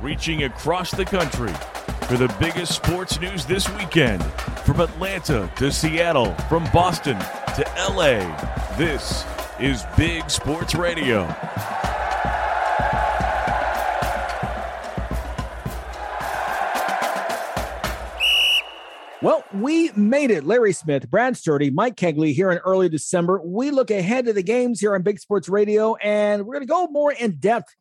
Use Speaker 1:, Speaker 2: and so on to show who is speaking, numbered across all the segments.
Speaker 1: reaching across the country for the biggest sports news this weekend. From Atlanta to Seattle, from Boston to LA, this is Big Sports Radio.
Speaker 2: Well, we made it. Larry Smith, Brad Sturdy, Mike Cagley here in early December. We look ahead to the games here on Big Sports Radio, and we're going to go more in depth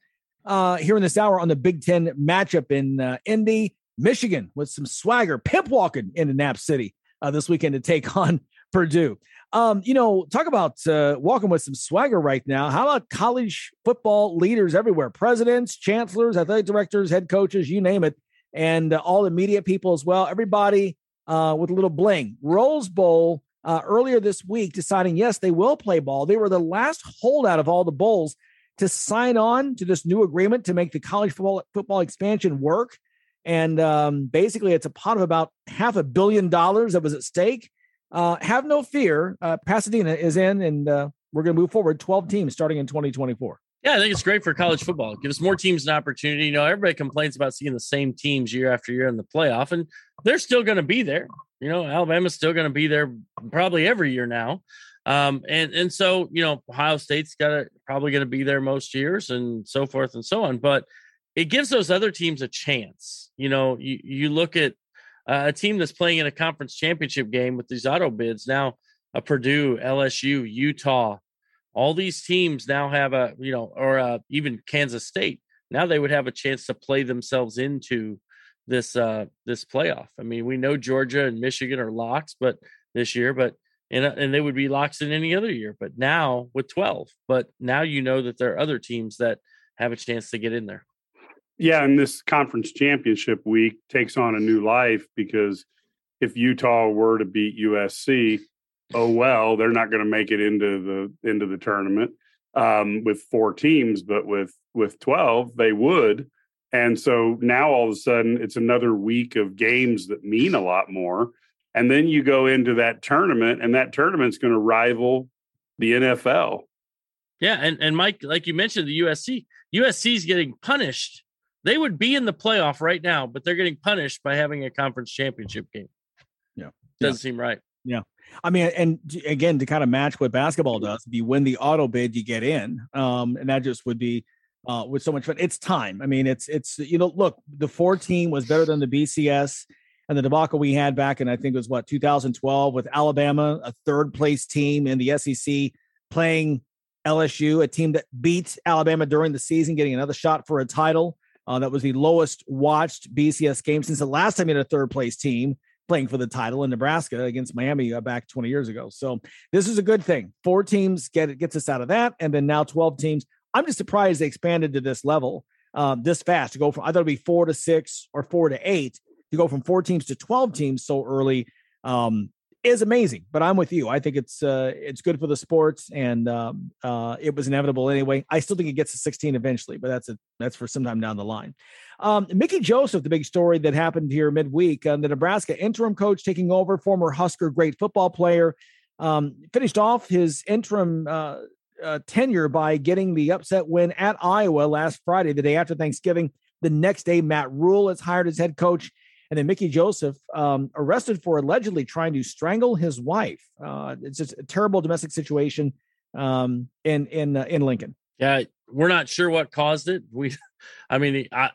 Speaker 2: uh, here in this hour on the Big Ten matchup in uh, Indy, Michigan, with some swagger, pimp walking into Nap City uh, this weekend to take on Purdue. Um, you know, talk about uh, walking with some swagger right now. How about college football leaders everywhere? Presidents, chancellors, athletic directors, head coaches, you name it, and uh, all the media people as well. Everybody uh, with a little bling. Rose Bowl earlier this week deciding, yes, they will play ball. They were the last holdout of all the bowls to sign on to this new agreement to make the college football, football expansion work. And um, basically, it's a pot of about half a billion dollars that was at stake. Uh, have no fear. Uh, Pasadena is in, and uh, we're going to move forward 12 teams starting in 2024.
Speaker 3: Yeah, I think it's great for college football. It gives more teams an opportunity. You know, everybody complains about seeing the same teams year after year in the playoff, and they're still going to be there. You know, Alabama's still going to be there probably every year now. Um, and and so you know, Ohio State's got probably going to be there most years, and so forth and so on. But it gives those other teams a chance. You know, you you look at uh, a team that's playing in a conference championship game with these auto bids now. A Purdue, LSU, Utah, all these teams now have a you know or uh, even kansas state now they would have a chance to play themselves into this uh this playoff i mean we know georgia and michigan are locks but this year but and, uh, and they would be locks in any other year but now with 12 but now you know that there are other teams that have a chance to get in there
Speaker 4: yeah and this conference championship week takes on a new life because if utah were to beat usc oh well, they're not going to make it into the into the tournament um, with four teams, but with with twelve, they would. And so now all of a sudden, it's another week of games that mean a lot more. And then you go into that tournament, and that tournament's going to rival the NFL.
Speaker 3: Yeah, and and Mike, like you mentioned, the USC, USC is getting punished. They would be in the playoff right now, but they're getting punished by having a conference championship game.
Speaker 2: Yeah,
Speaker 3: doesn't
Speaker 2: yeah.
Speaker 3: seem right.
Speaker 2: Yeah. I mean, and again, to kind of match what basketball does, if you win the auto bid, you get in. Um, and that just would be uh, with so much fun. It's time. I mean, it's it's you know, look, the 14 was better than the BCS and the debacle we had back in I think it was what 2012 with Alabama, a third place team in the SEC playing LSU, a team that beat Alabama during the season, getting another shot for a title. Uh, that was the lowest watched BCS game since the last time you had a third place team playing for the title in Nebraska against Miami uh, back 20 years ago. So this is a good thing. Four teams get it gets us out of that, and then now 12 teams. I'm just surprised they expanded to this level um, this fast to go from I thought it'd be four to six or four to eight to go from four teams to 12 teams so early. Um, is amazing. But I'm with you. I think it's uh, it's good for the sports, and um, uh, it was inevitable anyway. I still think it gets to 16 eventually, but that's a that's for sometime down the line. Um, Mickey Joseph, the big story that happened here midweek, uh, the Nebraska interim coach taking over, former Husker great football player, um, finished off his interim uh, uh, tenure by getting the upset win at Iowa last Friday, the day after Thanksgiving. The next day, Matt Rhule is hired as head coach. And then Mickey Joseph um, arrested for allegedly trying to strangle his wife. Uh, it's just a terrible domestic situation um, in in uh, in Lincoln.
Speaker 3: Yeah, we're not sure what caused it. We, I mean, I,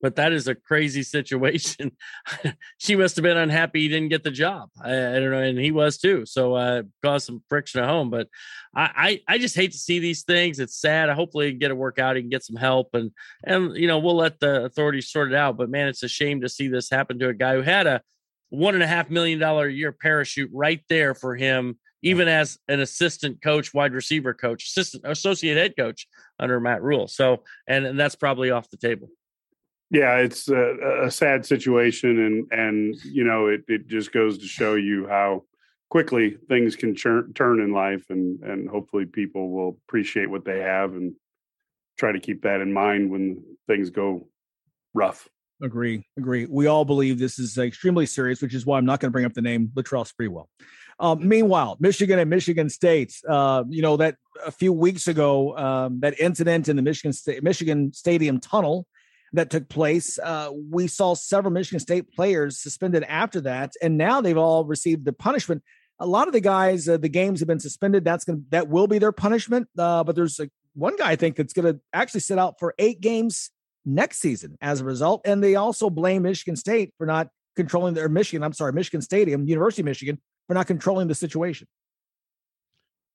Speaker 3: but that is a crazy situation. she must have been unhappy he didn't get the job. I, I don't know, and he was too. So uh, caused some friction at home. But I, I, I just hate to see these things. It's sad. I hopefully, he can get it work out. He can get some help, and and you know we'll let the authorities sort it out. But man, it's a shame to see this happen to a guy who had a one and a half million dollar a year parachute right there for him even as an assistant coach, wide receiver coach, assistant associate head coach under Matt Rhule. So, and, and that's probably off the table
Speaker 4: yeah it's a, a, sad situation and and you know it, it just goes to show you how quickly things can churn, turn in life and and hopefully people will appreciate what they have and try to keep that in mind when things go rough.
Speaker 2: Agree agree. We all believe this is extremely serious which is why i'm not going to bring up the name Latrell Sprewell. Um, meanwhile michigan and michigan state uh, you know that a few weeks ago um, that incident in the michigan state michigan stadium tunnel that took place. Uh, we saw several Michigan State players suspended after that, and now they've all received the punishment. A lot of the guys, uh, the games have been suspended. That's going that will be their punishment. Uh, but there's a, one guy I think that's going to actually sit out for eight games next season as a result. And they also blame Michigan State for not controlling their Michigan. I'm sorry, Michigan Stadium, University of Michigan, for not controlling the situation.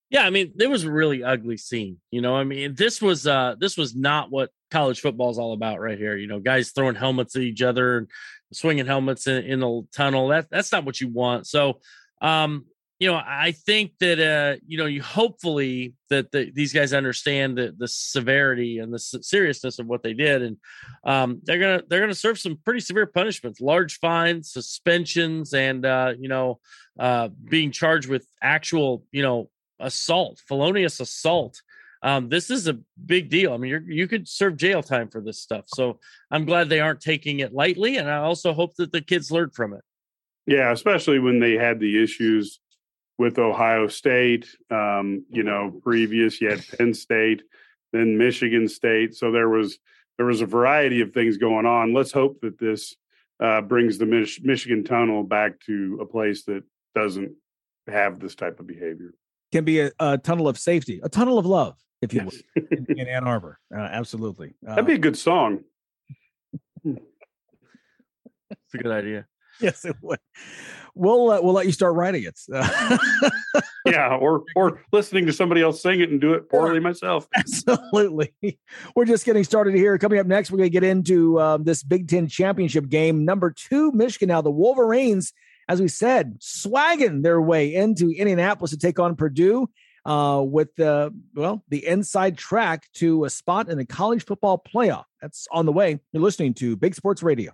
Speaker 3: Yeah, I mean, there was a really ugly scene. You know, I mean, this was uh this was not what college football is all about right here. You know, guys throwing helmets at each other and swinging helmets in, in the tunnel. That that's not what you want. So, um, you know, I think that uh, you know, you hopefully that the, these guys understand the the severity and the seriousness of what they did, and um, they're gonna they're gonna serve some pretty severe punishments, large fines, suspensions, and uh, you know, uh, being charged with actual you know assault, felonious assault. Um, this is a big deal. I mean, you you could serve jail time for this stuff. So I'm glad they aren't taking it lightly, and I also hope that the kids learn from it.
Speaker 4: Yeah, especially when they had the issues with Ohio State. Um, you know, previous you had Penn State, then Michigan State. So there was there was a variety of things going on. Let's hope that this uh, brings the Mich- Michigan Tunnel back to a place that doesn't have this type of behavior
Speaker 2: can be a, a, tunnel of safety, a tunnel of love, if you yes. will, in, in, Ann Arbor. Uh, absolutely.
Speaker 4: Uh, That'd be a good song.
Speaker 3: It's a good idea.
Speaker 2: Yes, it would. We'll uh, we'll let you start writing it.
Speaker 4: yeah, or or listening to somebody else sing it and do it poorly myself.
Speaker 2: Absolutely. We're just getting started here. Coming up next, we're going to get into um, this Big Ten championship game. Number two, Michigan. Now the Wolverines as we said, swagging their way into Indianapolis to take on Purdue uh, with the well the inside track to a spot in the college football playoff. That's on the way. You're listening to Big Sports Radio.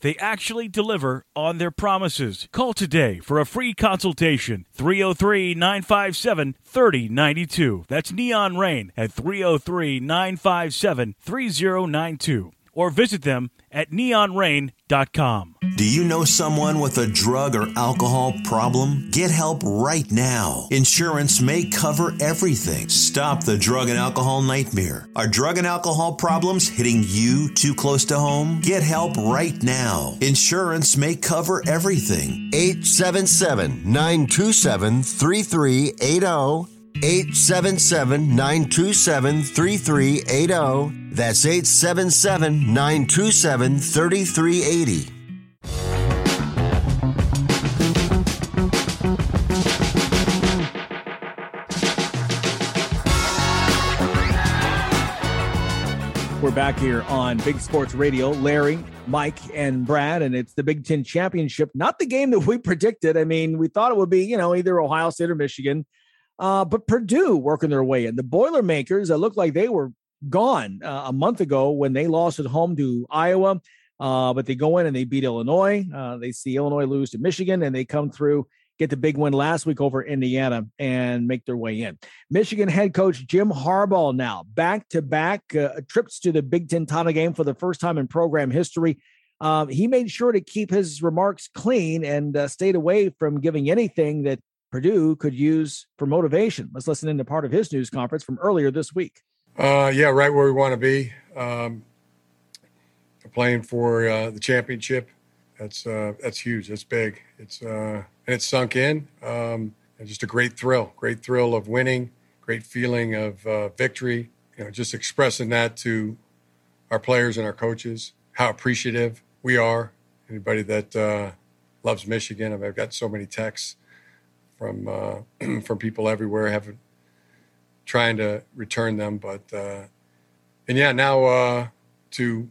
Speaker 1: They actually deliver on their promises. Call today for a free consultation. 303 957 3092. That's Neon Rain at 303 957 3092. Or visit them at neonrain.com.
Speaker 5: Do you know someone with a drug or alcohol problem? Get help right now. Insurance may cover everything. Stop the drug and alcohol nightmare. Are drug and alcohol problems hitting you too close to home? Get help right now. Insurance may cover everything.
Speaker 6: 877 927 3380. 877 927 3380. That's 877 927 3380.
Speaker 2: We're back here on Big Sports Radio. Larry, Mike, and Brad, and it's the Big Ten Championship. Not the game that we predicted. I mean, we thought it would be, you know, either Ohio State or Michigan. Uh, but Purdue working their way in. The Boilermakers, it looked like they were gone uh, a month ago when they lost at home to Iowa. Uh, but they go in and they beat Illinois. Uh, they see Illinois lose to Michigan, and they come through, get the big win last week over Indiana, and make their way in. Michigan head coach Jim Harbaugh now back to back trips to the Big Ten title game for the first time in program history. Um, he made sure to keep his remarks clean and uh, stayed away from giving anything that Purdue could use for motivation. Let's listen into part of his news conference from earlier this week.
Speaker 7: Uh, yeah, right where we want to be. Um, playing for uh, the championship. That's uh, that's huge. That's big. It's uh, and it's sunk in. Um, just a great thrill, great thrill of winning, great feeling of uh, victory. You know, just expressing that to our players and our coaches, how appreciative we are. Anybody that uh, loves Michigan, I've got so many texts from uh, from people everywhere, having trying to return them. But uh, and yeah, now uh, to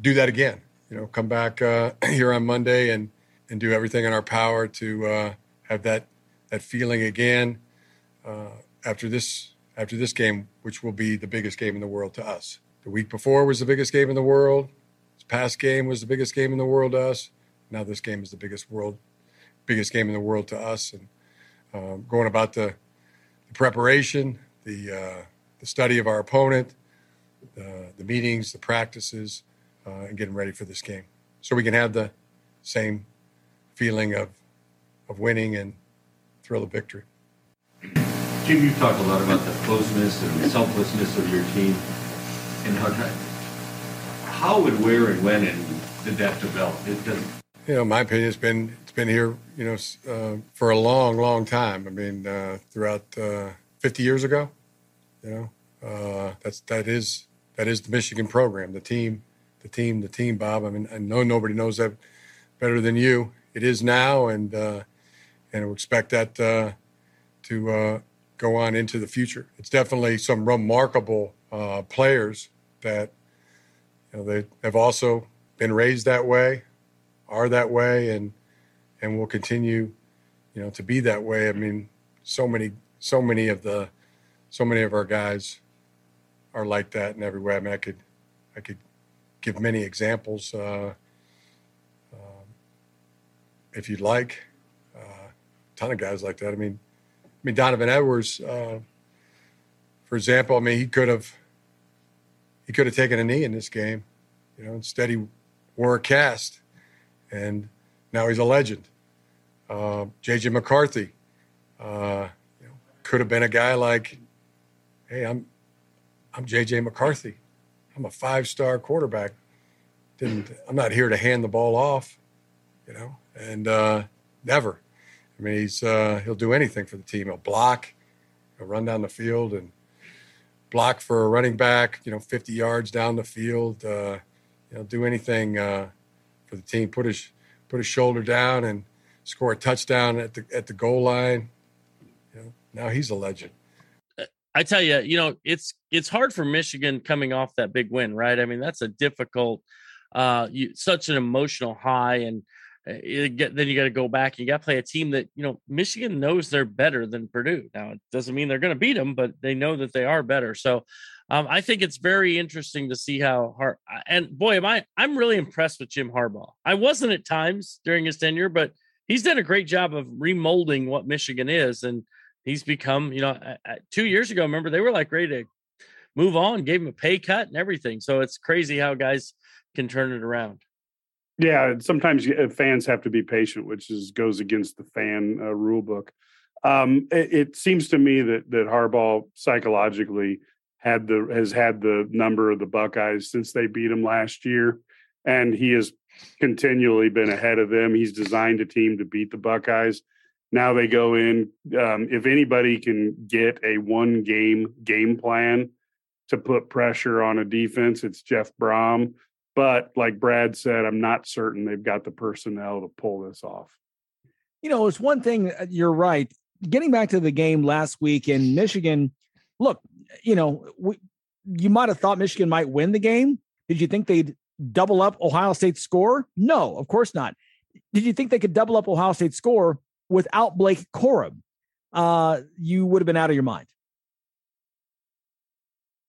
Speaker 7: do that again. You know, come back uh, here on Monday and and do everything in our power to uh, have that that feeling again after this after this game, which will be the biggest game in the world to us. The week before was the biggest game in the world. This past game was the biggest game in the world to us. now this game is the biggest world, biggest game in the world to us, and um, going about the, the preparation, the uh, the study of our opponent, the the meetings, the practices, uh, and getting ready for this game, so we can have the same feeling of of winning and thrill of victory.
Speaker 8: Jim, you've talked a lot about the closeness and selflessness of your team, and how how and where and when and did that develop? It doesn't.
Speaker 7: You know, my opinion has been it's been here, you know, uh, for a long, long time. I mean, uh, throughout uh, 50 years ago, you know, uh, that's that is that is the Michigan program, the team, the team, the team. Bob, I mean, I know nobody knows that better than you. It is now, and uh, and we expect that uh, to go on into the future. It's definitely some remarkable players that you know, they have also been raised that way, are that way, and and will continue, you know, to be that way. I mean, so many, so many of the, so many of our guys are like that in every way. I mean, I could, I could give many examples uh, uh, if you'd like. Uh, a ton of guys like that. I mean, I mean Donovan Edwards, uh, for example. I mean, he could have he could have taken a knee in this game. You know, instead he wore a cast, and now he's a legend. Uh, JJ McCarthy uh, you know, could have been a guy like, hey, I'm I'm JJ McCarthy. I'm a five-star quarterback. Didn't I'm not here to hand the ball off, you know, and uh, never. I mean, he's uh, he'll do anything for the team. He'll block, he'll run down the field and block for a running back, you know, 50 yards down the field. Uh, you know, do anything uh, for the team. Put his put his shoulder down and score a touchdown at the at the goal line. You know, now he's a legend.
Speaker 3: I tell you, you know, it's it's hard for Michigan coming off that big win, right? I mean, that's a difficult, uh, you, such an emotional high, and uh, get, then you got to go back. And you got to play a team that you know Michigan knows they're better than Purdue. Now it doesn't mean they're going to beat them, but they know that they are better. So um, I think it's very interesting to see how hard. And boy, am I! I'm really impressed with Jim Harbaugh. I wasn't at times during his tenure, but he's done a great job of remolding what Michigan is, and he's become. You know, two years ago, remember they were like ready to move on, gave him a pay cut and everything. So it's crazy how guys can turn it around.
Speaker 4: Yeah, sometimes fans have to be patient, which is goes against the fan uh, rule book. Um, it, it, seems to me that that Harbaugh psychologically had the has had the number of the Buckeyes since they beat him last year, and he has continually been ahead of them. He's designed a team to beat the Buckeyes. Now they go in. Um, if anybody can get a one game game plan to put pressure on a defense, it's Jeff Brohm. But like Brad said, I'm not certain they've got the personnel to pull this off.
Speaker 2: You know, it's one thing. Uh, you're right. Getting back to the game last week in Michigan, look, you know, we, you might have thought Michigan might win the game. Did you think they'd double up Ohio State's score? No, of course not. Did you think they could double up Ohio State's score without Blake Corum? Uh, you would have been out of your mind.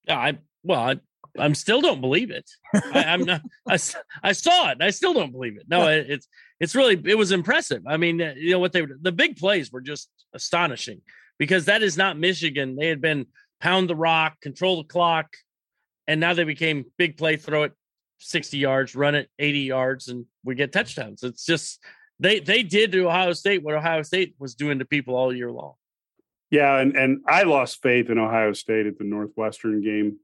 Speaker 3: Yeah, I well, I, I'm still don't believe it. I, am not. I, I saw it. I still don't believe it. No, it, it's it's really it was impressive. I mean, you know what they the big plays were just astonishing because that is not Michigan. They had been pound the rock, control the clock, and now they became big play, throw it 60 yards, run it 80 yards, and we get touchdowns. It's just they they did to Ohio State what Ohio State was doing to people all year long.
Speaker 4: Yeah, and and I lost faith in Ohio State at the Northwestern game.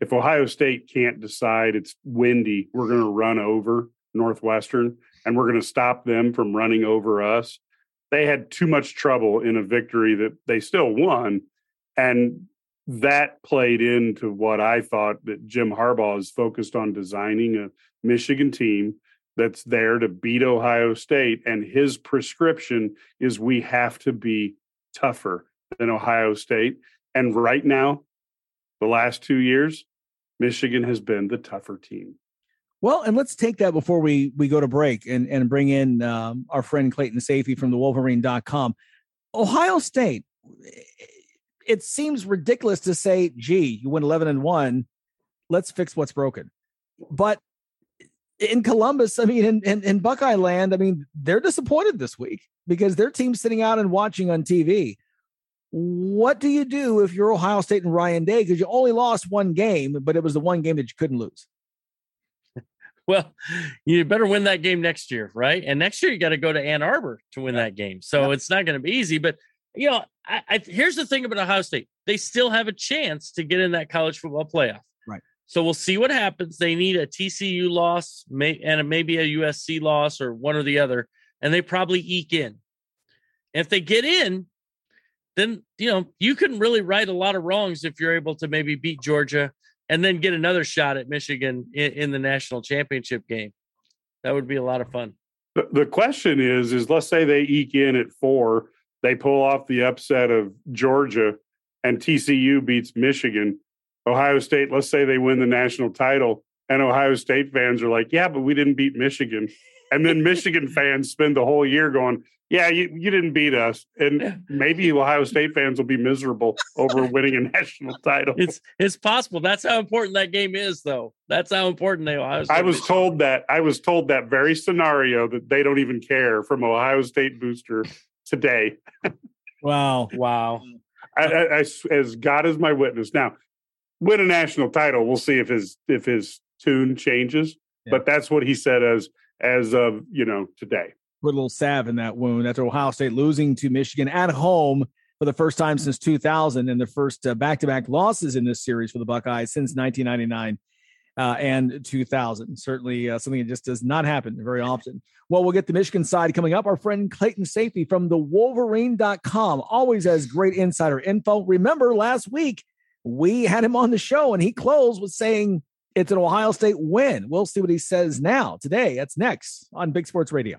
Speaker 4: If Ohio State can't decide it's windy, we're going to run over Northwestern and we're going to stop them from running over us. They had too much trouble in a victory that they still won. And that played into what I thought that Jim Harbaugh is focused on designing a Michigan team that's there to beat Ohio State. And his prescription is we have to be tougher than Ohio State. And right now, the last two years, Michigan has been the tougher team.
Speaker 2: Well, and let's take that before we we go to break and, and bring in um, our friend Clayton Sayfie from the Wolverine.com. Ohio State, it seems ridiculous to say, gee, you win 11 and 1, let's fix what's broken. But in Columbus, I mean, in, in, in Buckeye land, I mean, they're disappointed this week because their team's sitting out and watching on TV. What do you do if you're Ohio State and Ryan Day? Because you only lost one game, but it was the one game that you couldn't lose.
Speaker 3: Well, you better win that game next year, right? And next year you got to go to Ann Arbor to win that game. So it's not going to be easy. But you know, I, I, here's the thing about Ohio State: they still have a chance to get in that college football playoff.
Speaker 2: Right.
Speaker 3: So we'll see what happens. They need a TCU loss, may, and maybe a USC loss, or one or the other, and they probably eke in. if they get in, then you know you can really right a lot of wrongs if you're able to maybe beat Georgia and then get another shot at Michigan in, in the national championship game. That would be a lot of fun.
Speaker 4: The, the question is, is let's say they eke in at four, they pull off the upset of Georgia, and TCU beats Michigan. Ohio State, let's say they win the national title, and Ohio State fans are like, "Yeah, but we didn't beat Michigan." And then Michigan fans spend the whole year going, yeah, you, you didn't beat us. And maybe Ohio State fans will be miserable over winning a national title.
Speaker 3: It's it's possible. That's how important that game is, though. That's how important they Ohio State
Speaker 4: I was told that I was told that very scenario that they don't even care from Ohio State booster today.
Speaker 2: Wow.
Speaker 3: Wow.
Speaker 4: I, I- I- as God is my witness. Now, win a national title, we'll see if his if his tune changes.
Speaker 2: Yeah.
Speaker 4: But that's what he said as as of you know today.
Speaker 2: put a little salve in that wound after Ohio State losing to Michigan at home for the first time since 2000 and the first uh, back-to-back losses in this series for the Buckeyes since 1999 uh, and 2000. Certainly uh, something that just does not happen very often. Well, we'll get the Michigan side coming up. Our friend Clayton Sayfie from the Wolverine.com always has great insider info. Remember last week we had him on the show and he closed with saying it's an Ohio State win. We'll see what he says now today. That's next on Big Sports Radio.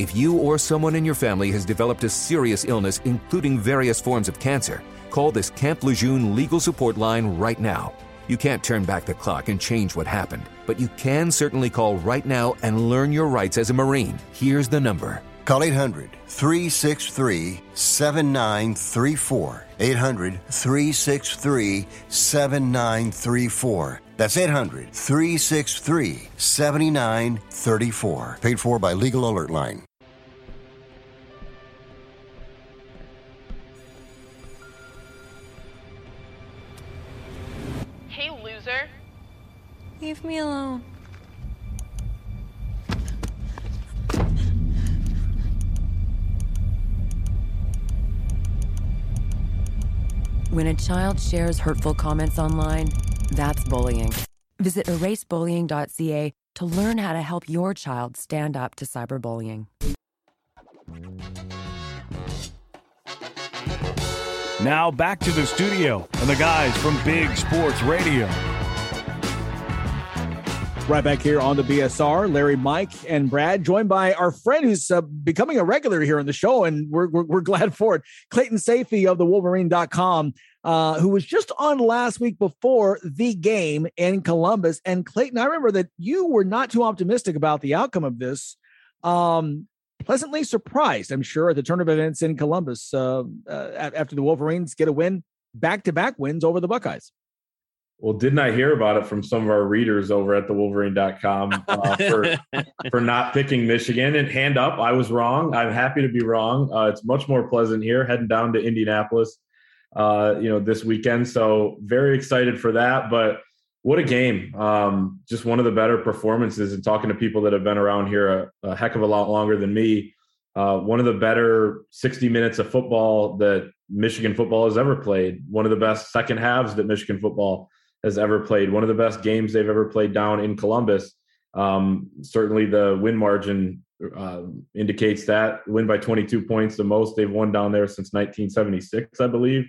Speaker 9: If you or someone in your family has developed a serious illness, including various forms of cancer, call this Camp Lejeune legal support line right now. You can't turn back the clock and change what happened, but you can certainly call right now and learn your rights as a Marine. Here's the number
Speaker 6: Call 800 363 7934. 800 363 7934. That's 800 363 7934. Paid for by Legal Alert Line.
Speaker 10: Leave me alone. When a child shares hurtful comments online, that's bullying. Visit erasebullying.ca to learn how to help your child stand up to cyberbullying.
Speaker 1: Now back to the studio and the guys from Big Sports Radio.
Speaker 2: Right back here on the BSR, Larry, Mike, and Brad, joined by our friend who's uh, becoming a regular here on the show, and we're, we're, we're glad for it. Clayton Sayfie of the Wolverine.com, uh, who was just on last week before the game in Columbus. And Clayton, I remember that you were not too optimistic about the outcome of this. Um, pleasantly surprised, I'm sure, at the turn of events in Columbus uh, uh, after the Wolverines get a win, back to back wins over the Buckeyes.
Speaker 11: Well, didn't I hear about it from some of our readers over at the Wolverine.com uh, for for not picking Michigan? And hand up, I was wrong. I'm happy to be wrong. Uh, it's much more pleasant here, heading down to Indianapolis, uh, you know, this weekend. So very excited for that. But what a game! Um, just one of the better performances. And talking to people that have been around here a, a heck of a lot longer than me, uh, one of the better 60 minutes of football that Michigan football has ever played. One of the best second halves that Michigan football has ever played. One of the best games they've ever played down in Columbus. Um, certainly, the win margin uh, indicates that win by 22 points, the most they've won down there since 1976, I believe.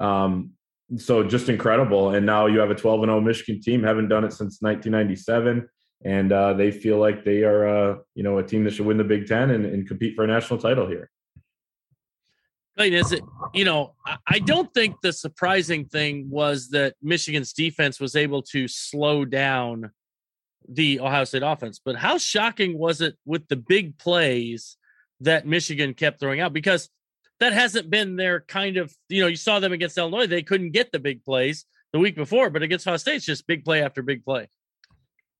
Speaker 11: Um, so just incredible. And now you have a 12 and 0 Michigan team, haven't done it since 1997. and uh, they feel like they are, uh, you know, a team that should win the Big Ten and, and compete for a national title here.
Speaker 3: Is it, you know, I don't think the surprising thing was that Michigan's defense was able to slow down the Ohio State offense, but how shocking was it with the big plays that Michigan kept throwing out? Because that hasn't been their kind of, you know, you saw them against Illinois, they couldn't get the big plays the week before, but against Ohio State, it's just big play after big play.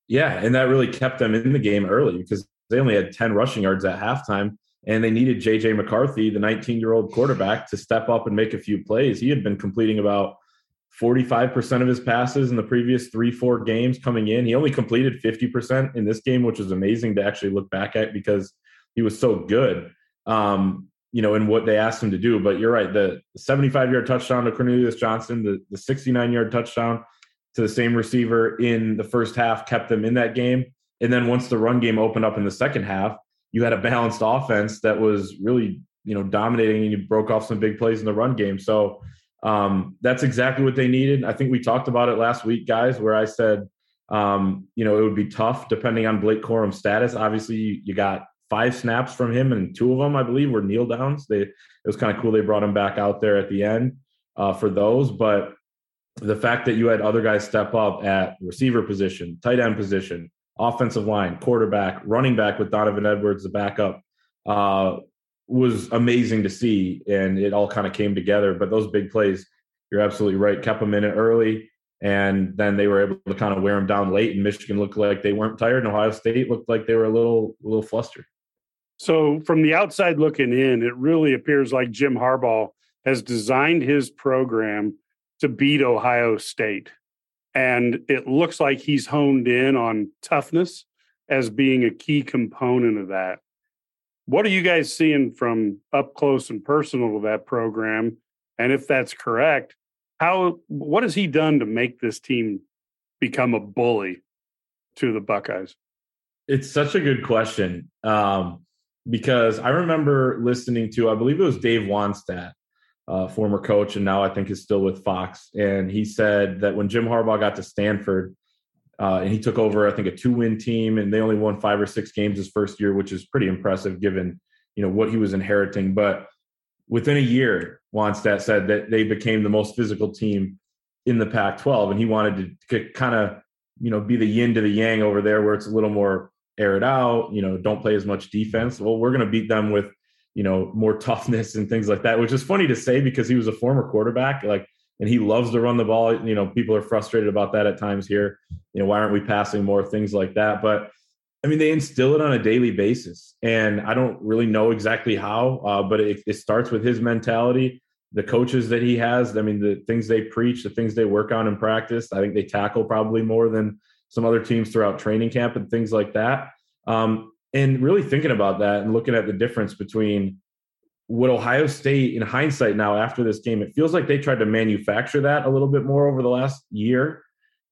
Speaker 11: Yeah, and that really kept them in the game early because they only had 10 rushing yards at halftime and they needed JJ McCarthy, the 19 year old quarterback, to step up and make a few plays. He had been completing about 45% of his passes in the previous three, four games coming in. He only completed 50% in this game, which is amazing to actually look back at because he was so good, um, you know, in what they asked him to do. But you're right. The 75 yard touchdown to Cornelius Johnson, the, the 69 yard touchdown to the same receiver in the first half kept them in that game. And then once the run game opened up in the second half, you had a balanced offense that was really, you know, dominating and you broke off some big plays in the run game. So um, that's exactly what they needed. I think we talked about it last week, guys, where I said, um, you know, it would be tough depending on Blake Corum's status. Obviously, you, you got five snaps from him, and two of them, I believe, were kneel downs. They it was kind of cool they brought him back out there at the end uh, for those, but the fact that you had other guys step up at receiver position, tight end position, offensive line, quarterback, running back with Donovan Edwards, the backup, uh, was amazing to see. And it all kind of came together. But those big plays, you're absolutely right, kept them in it early. And then they were able to kind of wear them down late. And Michigan looked like they weren't tired. And Ohio State looked like they were a little, a little flustered.
Speaker 4: So, from the outside looking in, it really appears like Jim Harbaugh has designed his program to beat Ohio State. And it looks like he's honed in on toughness as being a key component of that. What are you guys seeing from up close and personal to that program? And if that's correct, how what has he done to make this team become a bully to the Buckeyes?
Speaker 11: It's such a good question um, because I remember listening to, I believe it was Dave Wannstedt, uh, former coach, and now I think is still with Fox. And he said that when Jim Harbaugh got to Stanford, uh, and he took over, I think, a two-win team, and they only won five or six games his first year, which is pretty impressive given you know what he was inheriting. But within a year, Wannstedt said that they became the most physical team in the Pac-12, and he wanted to kind of you know be the yin to the yang over there, where it's a little more air it out. You know, don't play as much defense. Well, we're going to beat them with you know, more toughness and things like that, which is funny to say because he was a former quarterback, like, and he loves to run the ball. You know, people are frustrated about that at times here. You know, why aren't we passing more things like that? But I mean, they instill it on a daily basis, and I don't really know exactly how, uh, but it, it starts with his mentality, the coaches that he has. I mean, the things they preach, the things they work on in practice. I think they tackle probably more than some other teams throughout training camp and things like that. Um, and really thinking about that and looking at the difference between what Ohio State, in hindsight now after this game, it feels like they tried to manufacture that a little bit more over the last year.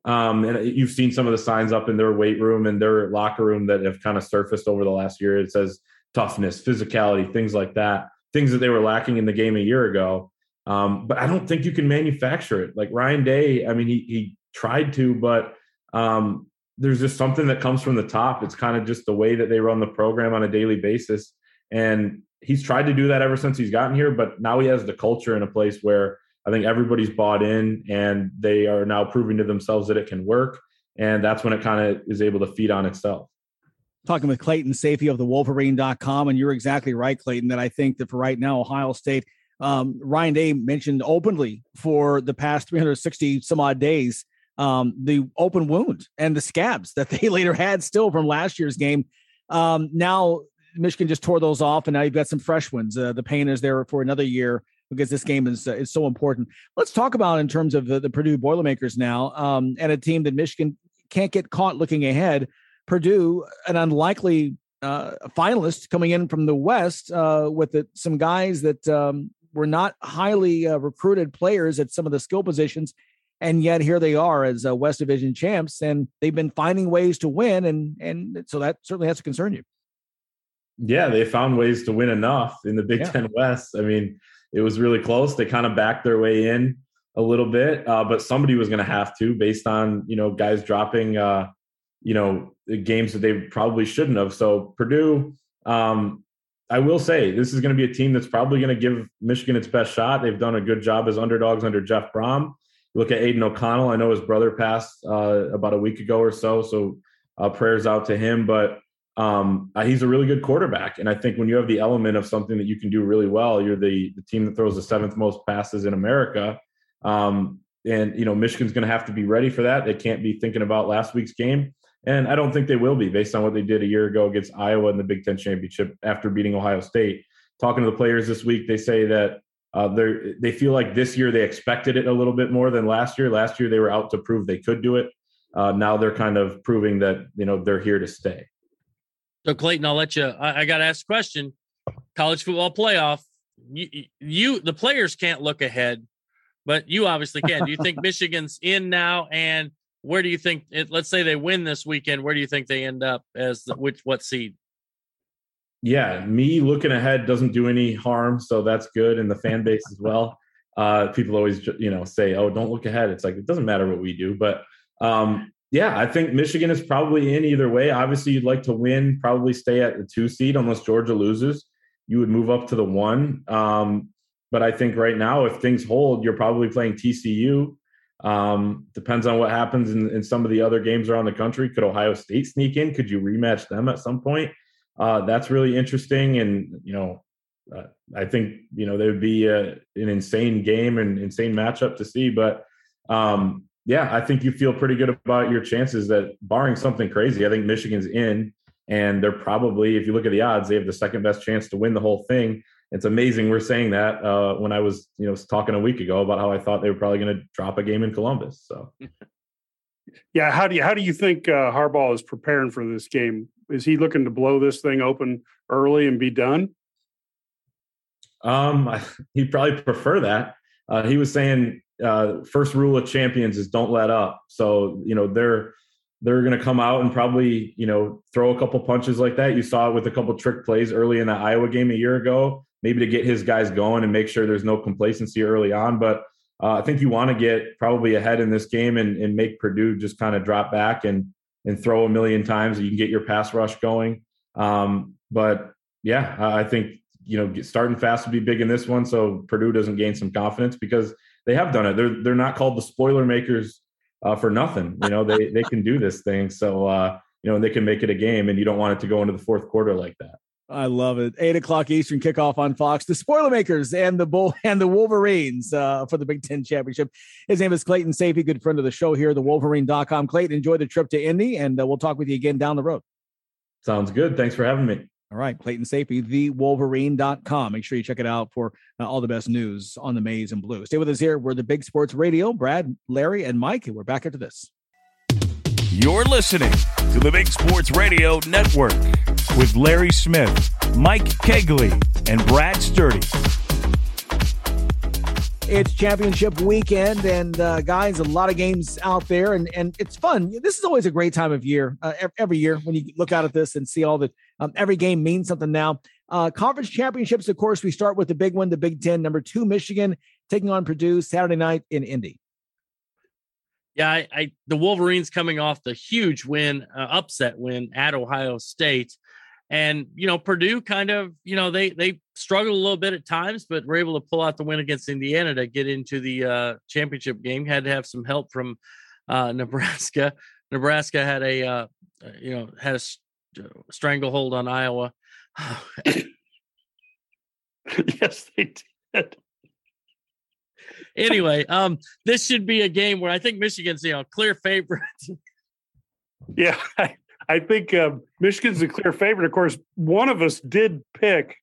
Speaker 11: Um, and you've seen some of the signs up in their weight room and their locker room that have kind of surfaced over the last year. It says toughness, physicality, things like that, things that they were lacking in the game a year ago. Um, but I don't think you can manufacture it. Like Ryan Day, I mean, he he tried to, but um, there's just something that comes from the top. It's kind of just the way that they run the program on a daily basis. And he's tried to do that ever since he's gotten here, but now he has the culture in a place where I think everybody's bought in and they are now proving to themselves that it can work. And that's when it kind of is able to feed on itself.
Speaker 2: Talking with Clayton Sayfie of the Wolverine.com. And you're exactly right, Clayton, that I think that for right now, Ohio State, um, Ryan Day mentioned openly for the past 360 some odd days um, the open wound and the scabs that they later had still from last year's game. Um, now Michigan just tore those off, and now you've got some fresh ones. Uh, the pain is there for another year because this game is uh, is so important. Let's talk about in terms of the, the Purdue Boilermakers now, um, and a team that Michigan can't get caught looking ahead. Purdue, an unlikely uh, finalist coming in from the West uh, with the, some guys that um, were not highly uh, recruited players at some of the skill positions and yet here they are as uh, West Division champs, and they've been finding ways to win, and and so that certainly has to concern you.
Speaker 11: Yeah, they found ways to win enough in the Big yeah. Ten West. I mean, it was really close. They kind of backed their way in a little bit, uh, but somebody was going to have to, based on you know guys dropping uh, you know, games that they probably shouldn't have. So Purdue, um, I will say this is going to be a team that's probably going to give Michigan its best shot. They've done a good job as underdogs under Jeff Brohm. Look at Aidan O'Connell. I know his brother passed uh, about a week ago or so, so uh, prayers out to him. But um, uh, he's a really good quarterback, and I think when you have the element of something that you can do really well, you're the, the team that throws the seventh most passes in America. Um, and you know Michigan's going to have to be ready for that. They can't be thinking about last week's game. And I don't think they will be based on what they did a year ago against Iowa in the Big Ten championship after beating Ohio State. Talking to the players this week, they say that uh, they they feel like this year they expected it a little bit more than last year. Last year they were out to prove they could do it. Uh, now they're kind of proving that you know they're here to stay.
Speaker 3: So Clayton, I'll let you. I, I got to ask a question. College football playoff. You, you, the players can't look ahead, but you obviously can. Do you think Michigan's in now? And where do you think it, let's say they win this weekend where do you think they end up as the, which what seed
Speaker 11: yeah me looking ahead doesn't do any harm so that's good and the fan base as well uh, people always you know say oh don't look ahead it's like it doesn't matter what we do but um, yeah i think michigan is probably in either way obviously you'd like to win probably stay at the two seed unless georgia loses you would move up to the one um, but i think right now if things hold you're probably playing tcu um, depends on what happens in, in, some of the other games around the country. Could Ohio State sneak in? Could you rematch them at some point? Uh, that's really interesting. And, you know, uh, I think, you know, there would be a, an insane game and insane matchup to see. But um, yeah, I think you feel pretty good about your chances that barring something crazy, I think Michigan's in. And they're probably, if you look at the odds, they have the second best chance to win the whole thing it's amazing we're saying that uh, when I was, you know, talking a week ago about how I thought they were probably going to drop a game in Columbus. So,
Speaker 4: yeah, how do you how do you think uh, Harbaugh is preparing for this game? Is he looking to blow this thing open early and be done?
Speaker 11: Um, he'd probably prefer that. Uh, he was saying uh, first rule of champions is don't let up. So you know they're they're going to come out and probably you know throw a couple punches like that. You saw it with a couple trick plays early in the Iowa game a year ago maybe to get his guys going and make sure there's no complacency early on. But uh, I think you want to get probably ahead in this game and, and make Purdue just kind of drop back and and throw a million times. You can get your pass rush going. Um, but yeah, I think you know starting fast would be big in this one, so Purdue doesn't gain some confidence because they have done it. They're they're not called the spoiler makers uh, for nothing. You know they they can do this thing. So uh, you know they can make it a game, and you don't want it to go into the fourth quarter like that.
Speaker 2: I love it. Eight o'clock Eastern kickoff on Fox. The Spoilermakers and the Bull and the Wolverines uh, for the Big Ten championship. His name is Clayton Sayfie, good friend of the show here, the Wolverine.com. Clayton, enjoy the trip to Indy, and uh, we'll talk with you again down the road.
Speaker 11: Sounds good. Thanks for having me.
Speaker 2: All right, Clayton Sayfie, the Wolverine.com. Make sure you check it out for uh, all the best news on the maize and blue. Stay with us here. We're the Big Sports Radio. Brad, Larry, and Mike. And we're back after this.
Speaker 1: You're listening to the Big Sports Radio Network with Larry Smith, Mike Cagley, and Brad Sturdy.
Speaker 2: It's championship weekend, and uh, guys, a lot of games out there, and and it's fun. This is always a great time of year, uh, every year when you look out at this and see all the um, every game means something now. Uh, conference championships, of course, we start with the big one, the Big Ten, number two, Michigan taking on Purdue Saturday night in Indy.
Speaker 3: Yeah, I, I the Wolverines coming off the huge win, uh, upset win at Ohio State. And you know, Purdue kind of, you know, they they struggled a little bit at times, but were able to pull out the win against Indiana to get into the uh, championship game. Had to have some help from uh, Nebraska. Nebraska had a, uh, uh you know, had a st- stranglehold on Iowa.
Speaker 4: yes, they did.
Speaker 3: anyway, um, this should be a game where I think Michigan's, you know, clear favorite.
Speaker 4: yeah, I think uh, Michigan's a clear favorite. Of course, one of us did pick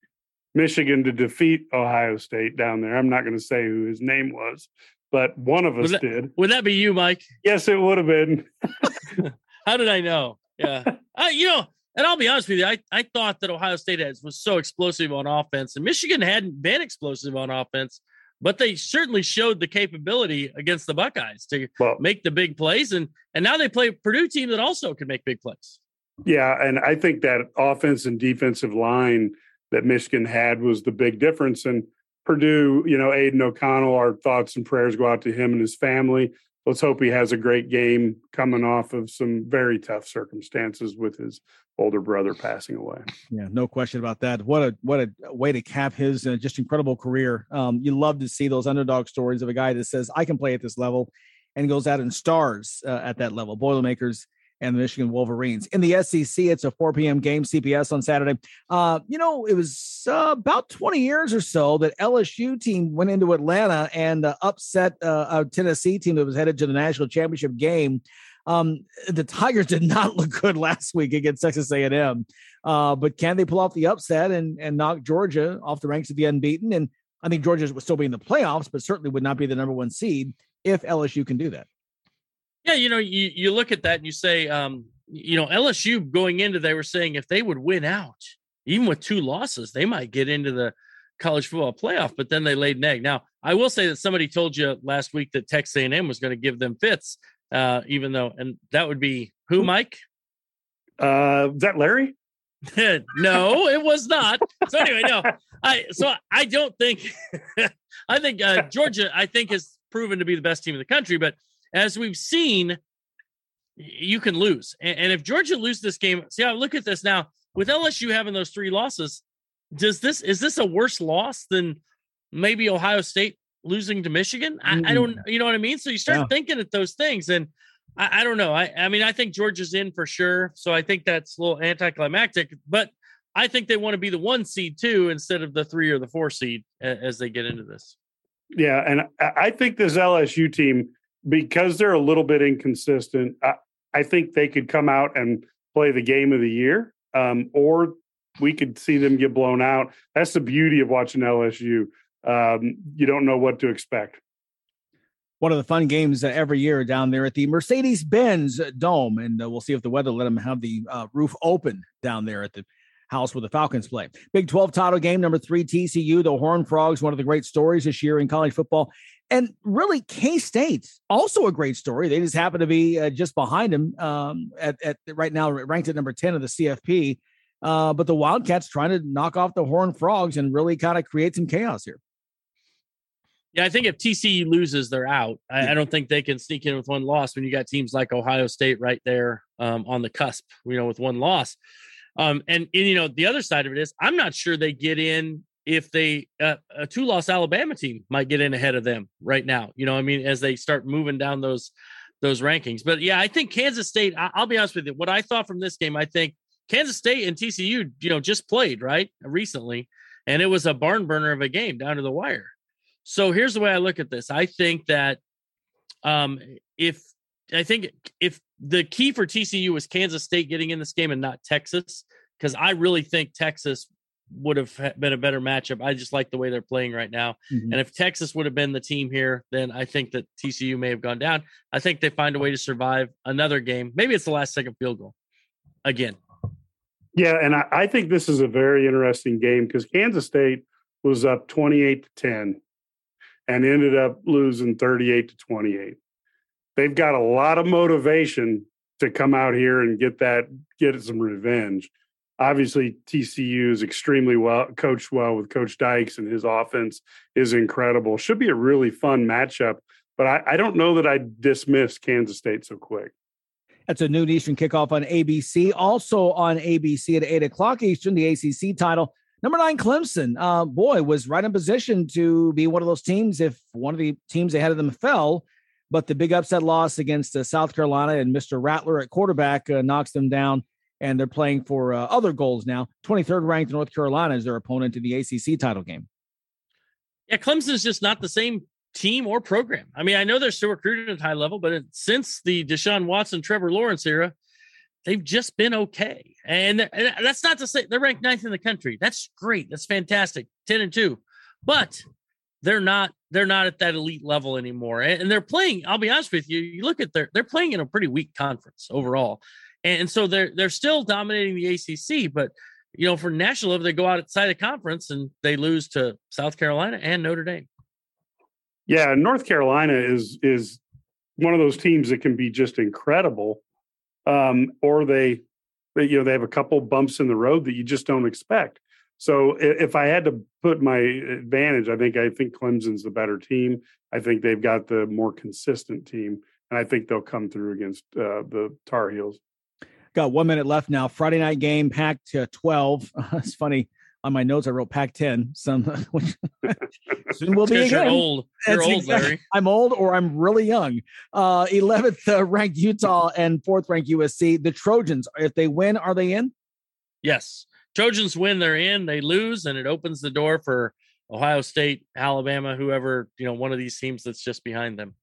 Speaker 4: Michigan to defeat Ohio State down there. I'm not going to say who his name was, but one of us
Speaker 3: that,
Speaker 4: did.
Speaker 3: Would that be you, Mike?
Speaker 4: Yes, it would have been.
Speaker 3: How did I know? Yeah, you know, and I'll be honest with you, I, I thought that Ohio State has, was so explosive on offense, and Michigan hadn't been explosive on offense, but they certainly showed the capability against the Buckeyes to well, make the big plays, and and now they play a Purdue team that also can make big plays.
Speaker 4: Yeah, and I think that offense and defensive line that Michigan had was the big difference. And Purdue, you know, Aidan O'Connell, our thoughts and prayers go out to him and his family. Let's hope he has a great game coming off of some very tough circumstances with his older brother passing away.
Speaker 2: Yeah, no question about that. What a what a way to cap his uh, just incredible career. Um, you love to see those underdog stories of a guy that says I can play at this level and goes out and stars uh, at that level. Boilermakers and the Michigan Wolverines. In the SEC, it's a 4 p.m. game, CBS on Saturday. Uh, you know, it was uh, about 20 years or so that LSU team went into Atlanta and uh, upset uh, a Tennessee team that was headed to the national championship game. Um, the Tigers did not look good last week against Texas A&M, uh, but can they pull off the upset and and knock Georgia off the ranks of the unbeaten? And I think Georgia would still be in the playoffs, but certainly would not be the number one seed if LSU can do that.
Speaker 3: Yeah, you know, you, you look at that and you say, um, you know, LSU going into they were saying if they would win out, even with two losses, they might get into the college football playoff. But then they laid an egg. Now, I will say that somebody told you last week that Texas A&M was going to give them fits, uh, even though, and that would be who, Mike?
Speaker 4: Uh, is that Larry?
Speaker 3: no, it was not. So anyway, no, I so I don't think I think uh, Georgia I think has proven to be the best team in the country, but as we've seen, you can lose. And, and if Georgia loses this game, see, I look at this now with LSU having those three losses. Does this is this a worse loss than maybe Ohio State losing to Michigan? I, I don't, mm. you know what I mean. So you start
Speaker 2: Yeah.
Speaker 3: thinking at those things, and I, I don't know. I, I mean, I think Georgia's in for sure. So I think that's a little anticlimactic, but I think they want to be the one seed too instead of the three or the four seed as they get into this.
Speaker 4: Yeah, and I I think this LSU team, because they're a little bit inconsistent, I, I think they could come out and play the game of the year, um, or we could see them get blown out. That's the beauty of watching LSU. Um, you don't know what to expect.
Speaker 2: one of the fun games uh, every year down there at the Mercedes Benz Dome. And uh, we'll see if the weather let them have the uh, roof open down there at the house where the Falcons play. Big 12 title game, number three, TCU, the Horned Frogs, one of the great stories this year in college football. And really, K State, also a great story. They just happen to be uh, just behind them um, at, at right now, ranked at number 10 of the CFP. Uh, but the Wildcats trying to knock off the Horned Frogs and really kind of create some chaos here.
Speaker 3: Yeah, I think if TCU loses, they're out. I, I don't think they can sneak in with one loss when you got teams like Ohio State right there um, on the cusp, you know, with one loss. Um, and, and, you know, the other side of it is I'm not sure they get in if they, uh, a two loss Alabama team might get in ahead of them right now, you know, I mean, as they start moving down those, those rankings. But yeah, I think Kansas State, I, I'll be honest with you, what I thought from this game, I think Kansas State and TCU, you know, just played right recently, and it was a barn burner of a game down to the wire. So here's the way I look at this. I think that um, if I think if the key for TCU was Kansas State getting in this game and not Texas, because I really think Texas would have been a better matchup. I just like the way they're playing right now. Mm-hmm. And if Texas would have been the team here, then I think that TCU may have gone down. I think they find a way to survive another game. Maybe it's the last second field goal again.
Speaker 4: Yeah, and I, I think this is a very interesting game because Kansas State was up 28 to 10 and ended up losing 38 to 28. They've got a lot of motivation to come out here and get that, get some revenge. Obviously, TCU is extremely well coached well with Coach Dykes, and his offense is incredible. Should be a really fun matchup, but I, I don't know that I dismiss Kansas State so quick.
Speaker 2: That's a noon Eastern kickoff on ABC. Also on ABC at 8 o'clock Eastern, the ACC title. Number nine, Clemson, uh, boy, was right in position to be one of those teams if one of the teams ahead of them fell. But the big upset loss against uh, South Carolina and Mr. Rattler at quarterback uh, knocks them down, and they're playing for uh, other goals now. 23rd ranked North Carolina is their opponent in the ACC title game.
Speaker 3: Yeah, Clemson's just not the same team or program. I mean, I know they're still recruiting at high level, but it, since the Deshaun Watson, Trevor Lawrence era, they've just been okay. And, and that's not to say they're ranked ninth in the country. That's great. That's fantastic. 10 and 2. But they're not they're not at that elite level anymore. And, and they're playing, I'll be honest with you, you look at their they're playing in a pretty weak conference overall. And so they're they're still dominating the ACC, but you know, for national level, they go outside the conference and they lose to South Carolina and Notre Dame.
Speaker 4: Yeah, North Carolina is is one of those teams that can be just incredible, um, or they, they, you know, they have a couple bumps in the road that you just don't expect. So if I had to put my advantage, I think I think Clemson's the better team. I think they've got the more consistent team and I think they'll come through against uh, the Tar Heels.
Speaker 2: Got one minute left now. Friday night game, Pac 12. it's funny. On my notes, I wrote pack 10. Some which soon will be again.
Speaker 3: You're old. You're
Speaker 2: That's
Speaker 3: old,
Speaker 2: exactly-
Speaker 3: Larry.
Speaker 2: I'm old or I'm really young. Uh, 11th uh, ranked Utah and fourth ranked USC. The Trojans, if they win, are they in?
Speaker 3: Yes. Trojans win, they're in. They lose, and it opens the door for Ohio State, Alabama, whoever, you know, one of these teams that's just behind them.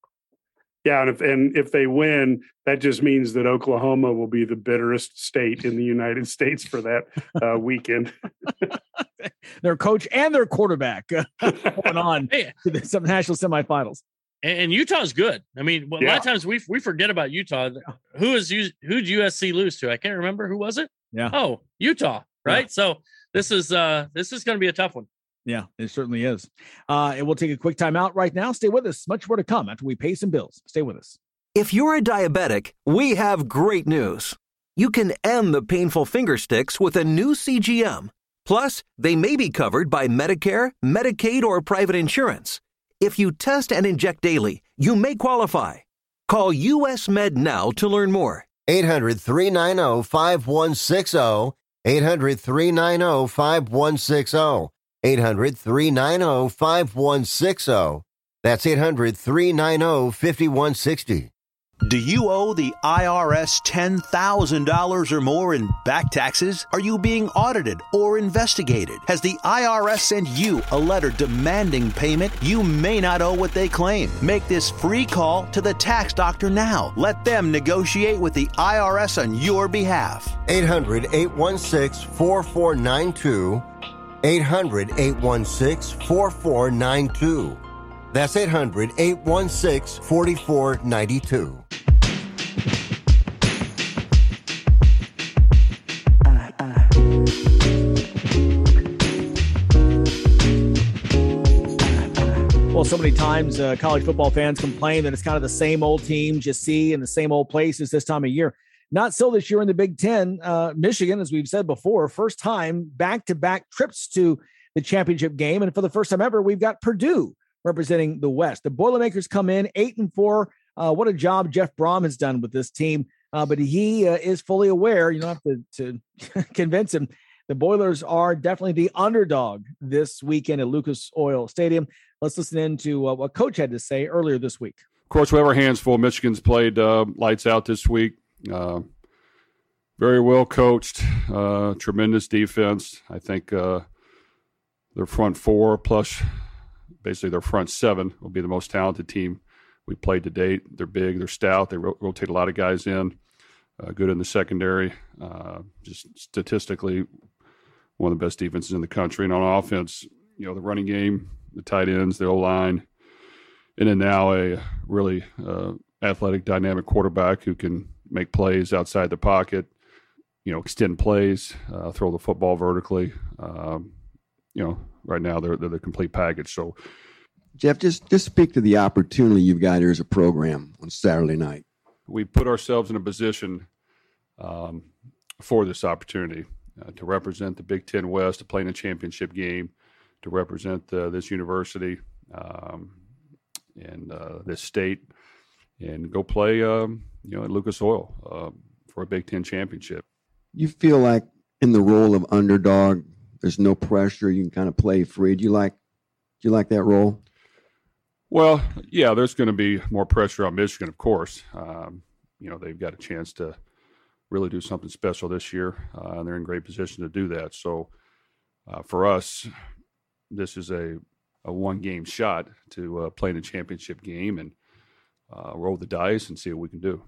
Speaker 4: Yeah, and if and if they win, that just means that Oklahoma will be the bitterest state in the United States for that uh, weekend.
Speaker 2: Their coach and their quarterback uh, going on
Speaker 3: Hey,
Speaker 2: to the some national semifinals.
Speaker 3: and, and Utah's good. I mean, a lot of times we we forget about Utah. Who is U- who'd USC lose to? I can't remember. Who was it?
Speaker 2: Yeah.
Speaker 3: Oh, Utah, right? So this is uh this is going to be a tough one.
Speaker 2: Yeah, it certainly is. Uh, and we'll take a quick time out right now. Stay with us. Much more to come after we pay some bills. Stay with us.
Speaker 12: If you're a diabetic, we have great news. You can end the painful finger sticks with a new CGM. Plus, they may be covered by Medicare, Medicaid, or private insurance. If you test and inject daily, you may qualify. Call US Med now to learn more.
Speaker 6: 800 390 5160. 800 390 5160. 800 390 5160. That's 800 390 5160.
Speaker 13: Do you owe the IRS $10,000 or more in back taxes? Are you being audited or investigated? Has the IRS sent you a letter demanding payment? You may not owe what they claim. Make this free call to the tax doctor now. Let them negotiate with the IRS on your behalf.
Speaker 6: 800 816 4492. 800 816 4492. That's 800 816 4492.
Speaker 2: Well, so many times uh, college football fans complain that it's kind of the same old teams you see in the same old places this time of year. Not so this year in the Big Ten. Uh, Michigan, as we've said before, first time back to back trips to the championship game. And for the first time ever, we've got Purdue representing the West. The Boilermakers come in eight and four. Uh, what a job Jeff Brohm has done with this team. Uh, but he uh, is fully aware, you don't have to, to convince him. The Boilers are definitely the underdog this weekend at Lucas Oil Stadium. Let's listen in to uh, what Coach had to say earlier this week.
Speaker 14: Of course, we have our hands full. Michigan's played uh, lights out this week. Uh, very well coached, uh, tremendous defense. I think uh, their front four plus basically their front seven will be the most talented team we played to date. They're big, they're stout, they ro- rotate a lot of guys in. Uh, good in the secondary. Uh, just statistically, one of the best defenses in the country. And on offense, you know, the running game, the tight ends, the O line, and then now a really athletic, dynamic quarterback who can make plays outside the pocket, you know, extend plays, uh, throw the football vertically. Um, you know, right now they're, they're the complete package. So,
Speaker 15: Jeff, just just speak to the opportunity you've got here as a program on Saturday night.
Speaker 14: we put ourselves in a position um, for this opportunity uh, to represent the Big Ten West, to play in a championship game, to represent uh, this university um, and uh, this state, and go play, um, you know, at Lucas Oil uh, for a Big Ten championship.
Speaker 15: You feel like in the role of underdog, there's no pressure. You can kind of play free. Do you like do you like that role?
Speaker 14: Well, yeah, there's going to be more pressure on Michigan, of course. Um, you know, they've got a chance to really do something special this year, uh, and they're in great position to do that. So, uh, for us, this is a, a one game shot to uh, play in a championship game and uh, roll the dice and see what we can do.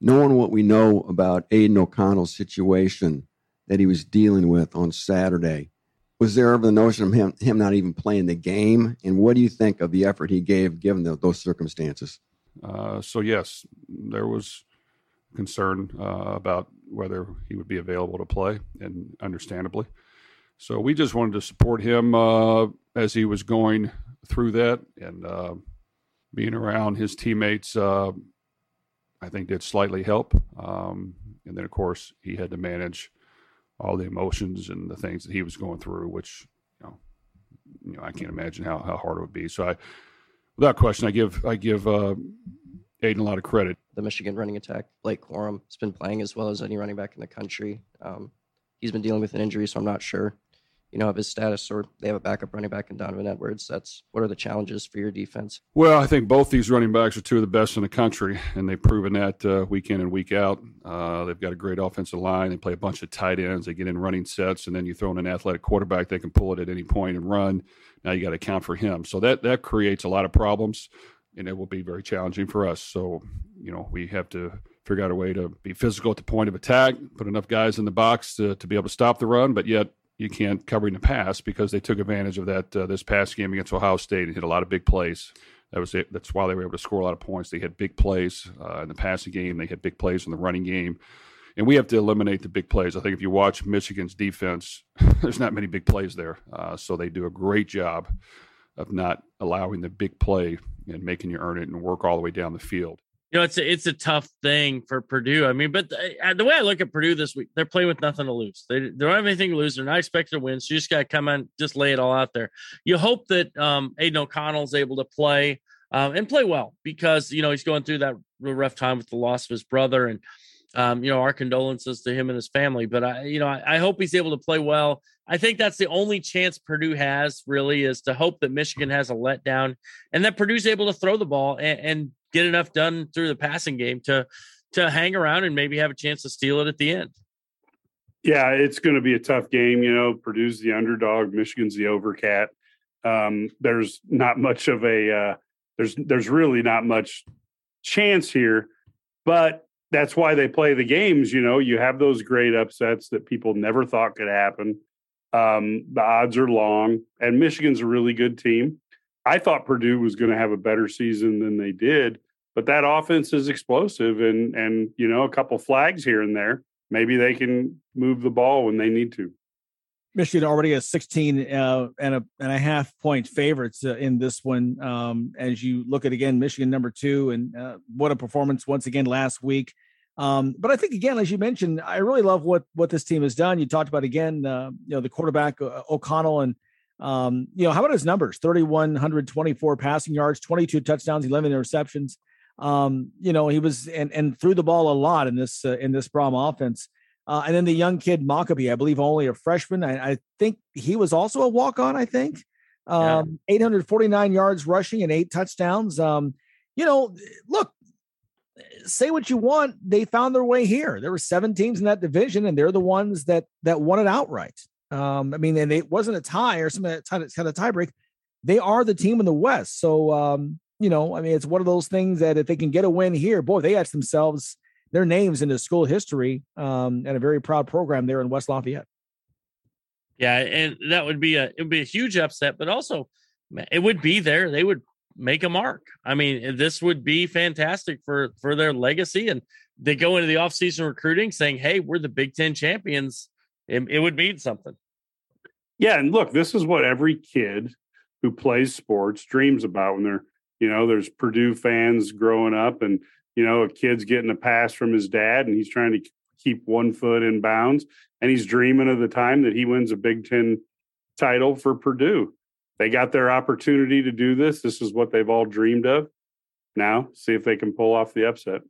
Speaker 15: Knowing what we know about Aidan O'Connell's situation that he was dealing with on Saturday, was there ever the notion of him him not even playing the game? And what do you think of the effort he gave given the, those circumstances?
Speaker 14: Uh, so yes, there was concern uh, about whether he would be available to play, and understandably. So we just wanted to support him uh, as he was going through that, and uh, being around his teammates, uh, I think did slightly help. Um, and then, of course, he had to manage all the emotions and the things that he was going through, which you know, you know, I can't imagine how, how hard it would be. So I, without question, I give I give uh, Aidan a lot of credit.
Speaker 16: The Michigan running attack, Blake Corum, has been playing as well as any running back in the country. Um, he's been dealing with an injury, so I'm not sure, you know, of his status. Or they have a backup running back in Donovan Edwards. That's what are the challenges for your defense?
Speaker 14: Well, I think both these running backs are two of the best in the country, and they've proven that uh, week in and week out. Uh, they've got a great offensive line. They play a bunch of tight ends. They get in running sets, and then you throw in an athletic quarterback. They can pull it at any point and run. Now you got to account for him. So that that creates a lot of problems and it will be very challenging for us. So, you know, we have to figure out a way to be physical at the point of attack, put enough guys in the box to, to be able to stop the run, but yet you can't cover in the pass because they took advantage of that uh, this past game against Ohio State and hit a lot of big plays. That was it. That's why they were able to score a lot of points. They had big plays uh, in the passing game. They had big plays in the running game. And we have to eliminate the big plays. I think if you watch Michigan's defense, there's not many big plays there. Uh, so they do a great job of not allowing the big play and making you earn it and work all the way down the field.
Speaker 3: You know, it's a, it's a tough thing for Purdue. I mean, but the, uh, the way I look at Purdue this week, they're playing with nothing to lose. They, they don't have anything to lose. They're not expected to win. So you just got to come in, just lay it all out there. You hope that um, Aidan O'Connell is able to play um, and play well because, you know, he's going through that real rough time with the loss of his brother. And, um, you know, our condolences to him and his family. But I, you know, I, I hope he's able to play well I think that's the only chance Purdue has really is to hope that Michigan has a letdown and that Purdue's able to throw the ball and, and get enough done through the passing game to to hang around and maybe have a chance to steal it at the end.
Speaker 4: Yeah, it's going to be a tough game. You know, Purdue's the underdog, Michigan's the overcat. Um, there's not much of a uh, there's there's really not much chance here, but that's why they play the games. You know, you have those great upsets that people never thought could happen. Um, the odds are long, and Michigan's a really good team. I thought Purdue was going to have a better season than they did, but that offense is explosive, and and you know a couple flags here and there. Maybe they can move the ball when they need to.
Speaker 2: Michigan already has 16 uh, and a and a half point favorites uh, in this one. Um, as you look at again, Michigan number two, and uh, what a performance once again last week. Um, but I think again, as you mentioned, I really love what what this team has done. You talked about again, uh, you know, the quarterback uh, O'Connell, and um, you know, how about his numbers? Thirty one hundred twenty four passing yards, twenty two touchdowns, eleven interceptions. Um, you know, he was and and threw the ball a lot in this uh, in this Brohm offense. Uh, and then the young kid Mockobee, I believe only a freshman. I, I think he was also a walk on. I think um, yeah. 849 yards rushing and eight touchdowns. Um, you know, look, say what you want, they found their way here. There were seven teams in that division, and they're the ones that that won it outright. Um, I mean, and it wasn't a tie or something of kind of tiebreak. They are the team in the West. So um, you know, I mean, it's one of those things that if they can get a win here, boy, they etch themselves their names into school history um, and a very proud program there in West Lafayette.
Speaker 3: Yeah, and that would be a it would be a huge upset, but also it would be there. They would make a mark. I mean, this would be fantastic for for their legacy. And they go into the offseason recruiting saying, Hey, we're the Big Ten champions. It, it would mean something.
Speaker 4: Yeah, and look, this is what every kid who plays sports dreams about when they're, you know, there's Purdue fans growing up and, you know, a kid's getting a pass from his dad and he's trying to keep one foot in bounds and he's dreaming of the time that he wins a Big Ten title for Purdue they got their opportunity to do this. This is what they've all dreamed of. Now, see if they can pull off the upset.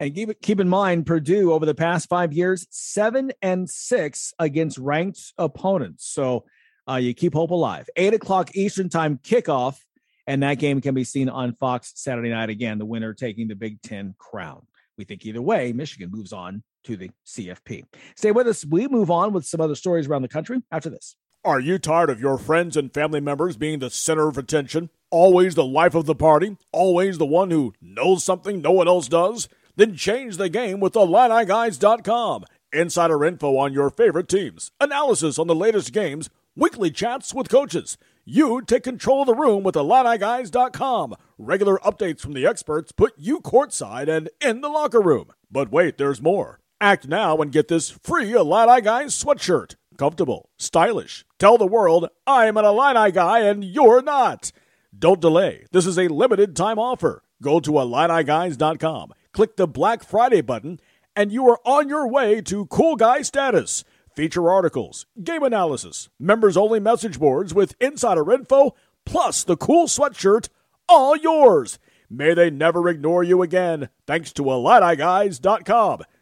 Speaker 2: And keep keep in mind, Purdue over the past five years, seven and six against ranked opponents. So uh, you keep hope alive. Eight o'clock Eastern time kickoff, and that game can be seen on Fox Saturday night. Again, the winner taking the Big Ten crown. We think either way, Michigan moves on to the CFP. Stay with us. We move on with some other stories around the country after this.
Speaker 17: Are you tired of your friends and family members being the center of attention? Always the life of the party? Always the one who knows something no one else does? Then change the game with IlliniGuys.com. Insider info on your favorite teams, analysis on the latest games, weekly chats with coaches. You take control of the room with IlliniGuys.com. Regular updates from the experts put you courtside and in the locker room. But wait, there's more. Act now and get this free Illini Guys sweatshirt comfortable, stylish. Tell the world I'm an Illini guy and you're not. Don't delay. This is a limited time offer. Go to IlliniGuys.com, click the Black Friday button, and you are on your way to cool guy status. Feature articles, game analysis, members only message boards with insider info, plus the cool sweatshirt, all yours. May they never ignore you again. Thanks to IlliniGuys.com.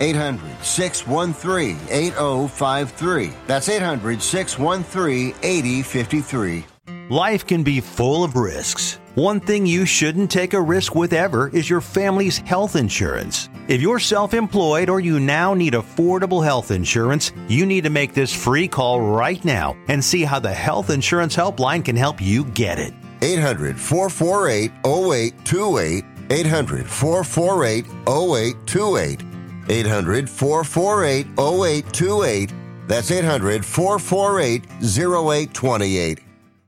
Speaker 6: 800 613 8053. That's 800 613 8053.
Speaker 13: Life can be full of risks. One thing you shouldn't take a risk with ever is your family's health insurance. If you're self employed or you now need affordable health insurance, you need to make this free call right now and see how the Health Insurance Helpline can help you get it.
Speaker 6: 800 448 0828. 800 448 0828. 800 448 0828. That's 800 448 0828.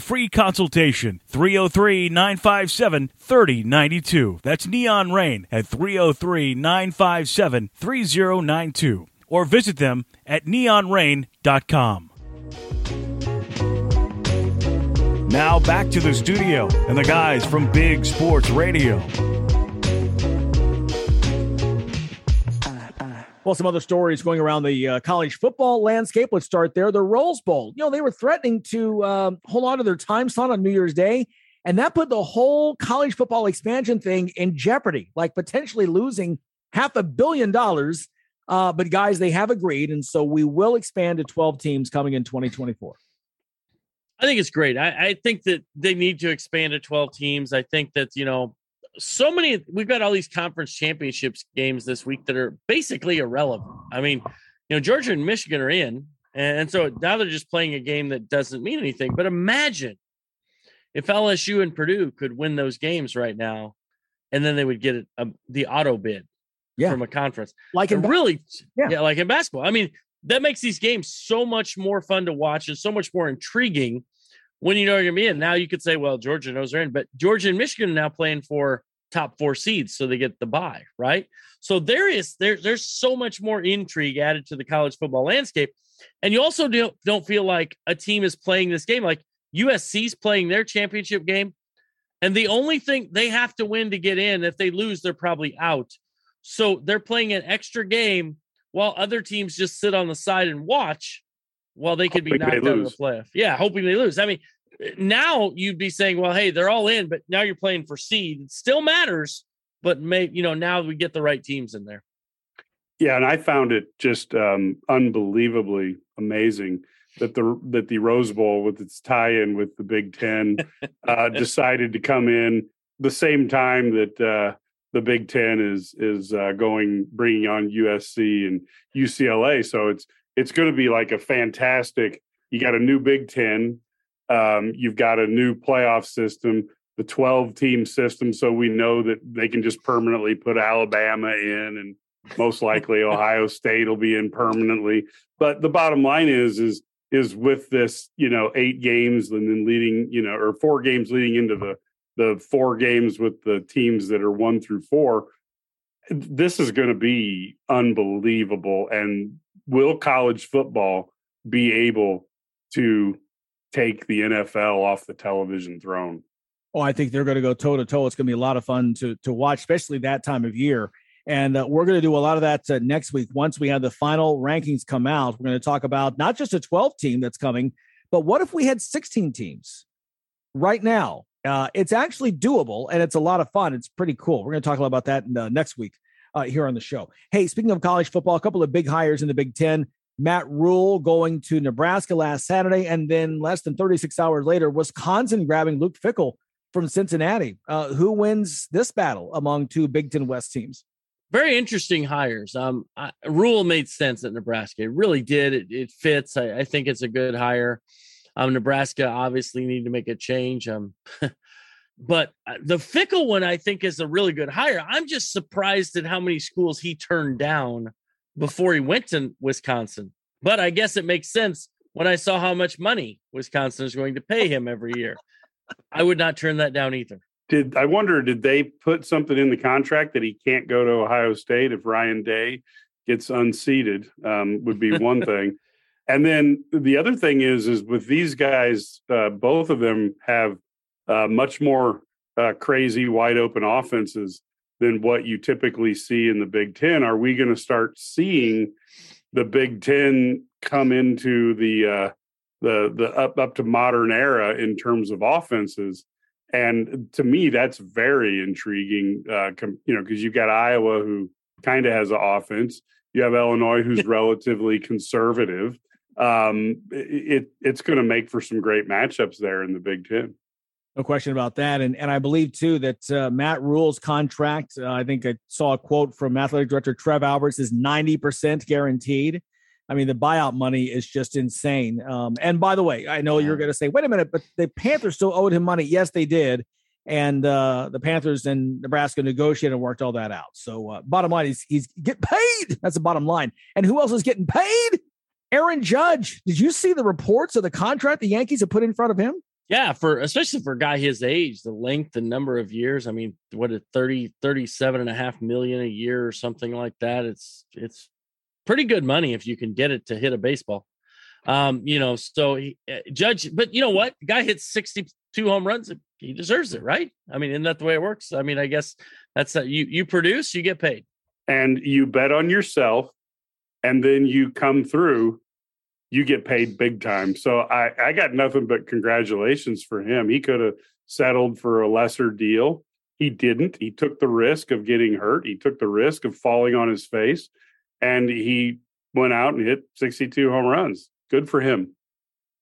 Speaker 1: free consultation. 303 957 3092. That's Neon Rain at 303 957 3092. Or visit them at neonrain.com. Now back to the studio and the guys from Big Sports Radio.
Speaker 2: Well, some other stories going around the uh, college football landscape. Let's start there. The Rose Bowl. You know, they were threatening to um, hold on to their time slot on New Year's Day, and that put the whole college football expansion thing in jeopardy, like potentially losing half a billion dollars. Uh, but guys, they have agreed, and so we will expand to 12 teams coming in 2024.
Speaker 3: I think it's great. I, I think that they need to expand to 12 teams. I think that, you know, so many we've got all these conference championships games this week that are basically irrelevant. I mean, you know, Georgia and Michigan are in, and so now they're just playing a game that doesn't mean anything. But imagine if LSU and Purdue could win those games right now, and then they would get a, um, the auto bid
Speaker 2: yeah.
Speaker 3: from a conference.
Speaker 2: Like in
Speaker 3: really,
Speaker 2: yeah.
Speaker 3: yeah, like in basketball. I mean, that makes these games so much more fun to watch and so much more intriguing when you know you're gonna be in. Now you could say, well, Georgia knows they're in, but Georgia and Michigan are now playing for top four seeds, so they get the bye, right? So there is there, there's so much more intrigue added to the college football landscape. And you also don't don't feel like a team is playing this game. Like USC's playing their championship game. And the only thing they have to win to get in, if they lose, they're probably out. So they're playing an extra game while other teams just sit on the side and watch while they could be knocked out of the playoff. Yeah, hoping they lose. I mean, now you'd be saying, well, hey, they're all in, but now you're playing for seed. It still matters, but may you know, now we get the right teams in there.
Speaker 4: Yeah, and I found it just um, unbelievably amazing that the that the Rose Bowl, with its tie-in with the Big Ten, uh, decided to come in the same time that uh, the Big Ten is is uh, going bringing on USC and UCLA. So it's it's going to be like a fantastic. You got a new Big Ten. Um, you've got a new playoff system, the 12 team system. So we know that they can just permanently put Alabama in and most likely Ohio State will be in permanently. But the bottom line is, is, is with this, you know, eight games and then leading, you know, or four games leading into the, the four games with the teams that are one through four. This is going to be unbelievable. And will college football be able to take the NFL off the television throne?
Speaker 2: Oh, I think they're going to go toe to toe. It's going to be a lot of fun to to watch, especially that time of year. And uh, we're going to do a lot of that uh, next week. Once we have the final rankings come out, we're going to talk about not just a 12 team that's coming, but what if we had 16 teams right now? Uh, it's actually doable and it's a lot of fun. It's pretty cool. We're going to talk a lot about that uh, next week uh, here on the show. Hey, speaking of college football, a couple of big hires in the Big Ten. Matt Rhule going to Nebraska last Saturday, and then less than 36 hours later, Wisconsin grabbing Luke Fickell from Cincinnati. Uh, who wins this battle among two Big Ten West teams?
Speaker 3: Very interesting hires. Um, I, Rhule made sense at Nebraska. It really did. It, it fits. I, I, think it's a good hire. Um, Nebraska obviously need to make a change. Um, but uh, the Fickell one I think is a really good hire. I'm just surprised at how many schools he turned down before he went to Wisconsin. But I guess it makes sense when I saw how much money Wisconsin is going to pay him every year. I would not turn that down either.
Speaker 4: Did I wonder? Did they put something in the contract that he can't go to Ohio State if Ryan Day gets unseated? Um, would be one thing. And then the other thing is, is with these guys, uh, both of them have uh, much more uh, crazy, wide open offenses than what you typically see in the Big Ten. Are we going to start seeing the Big Ten come into the uh, the the up up to modern era in terms of offenses? And to me, that's very intriguing. Uh, com- you know, because you've got Iowa who kind of has an offense. You have Illinois who's relatively conservative. Um, it it's going to make for some great matchups there in the Big Ten.
Speaker 2: No question about that. And and I believe too that uh, Matt Rhule's contract, uh, I think I saw a quote from athletic director Trev Alberts is 90% guaranteed. I mean, the buyout money is just insane. Um, and by the way, I know you're going to say, wait a minute, but the Panthers still owed him money. Yes, they did. And uh, the Panthers and Nebraska negotiated and worked all that out. So, uh, bottom line, he's he's get paid. That's the bottom line. And who else is getting paid? Aaron Judge. Did you see the reports of the contract the Yankees have put in front of him?
Speaker 3: Yeah for especially for a guy his age the length the number of years i mean what a 30 37 and a half million a year or something like that it's it's pretty good money if you can get it to hit a baseball. Um you know so he, eh, judge but you know what? Guy hits 62 home runs he deserves it right? I mean isn't that the way it works? I mean i guess that's that you you produce you get paid.
Speaker 4: And you bet on yourself and then you come through you get paid big time. So I, I got nothing but congratulations for him. He could have settled for a lesser deal. He didn't. He took the risk of getting hurt. He took the risk of falling on his face, and he went out and hit 62 home runs. Good for him.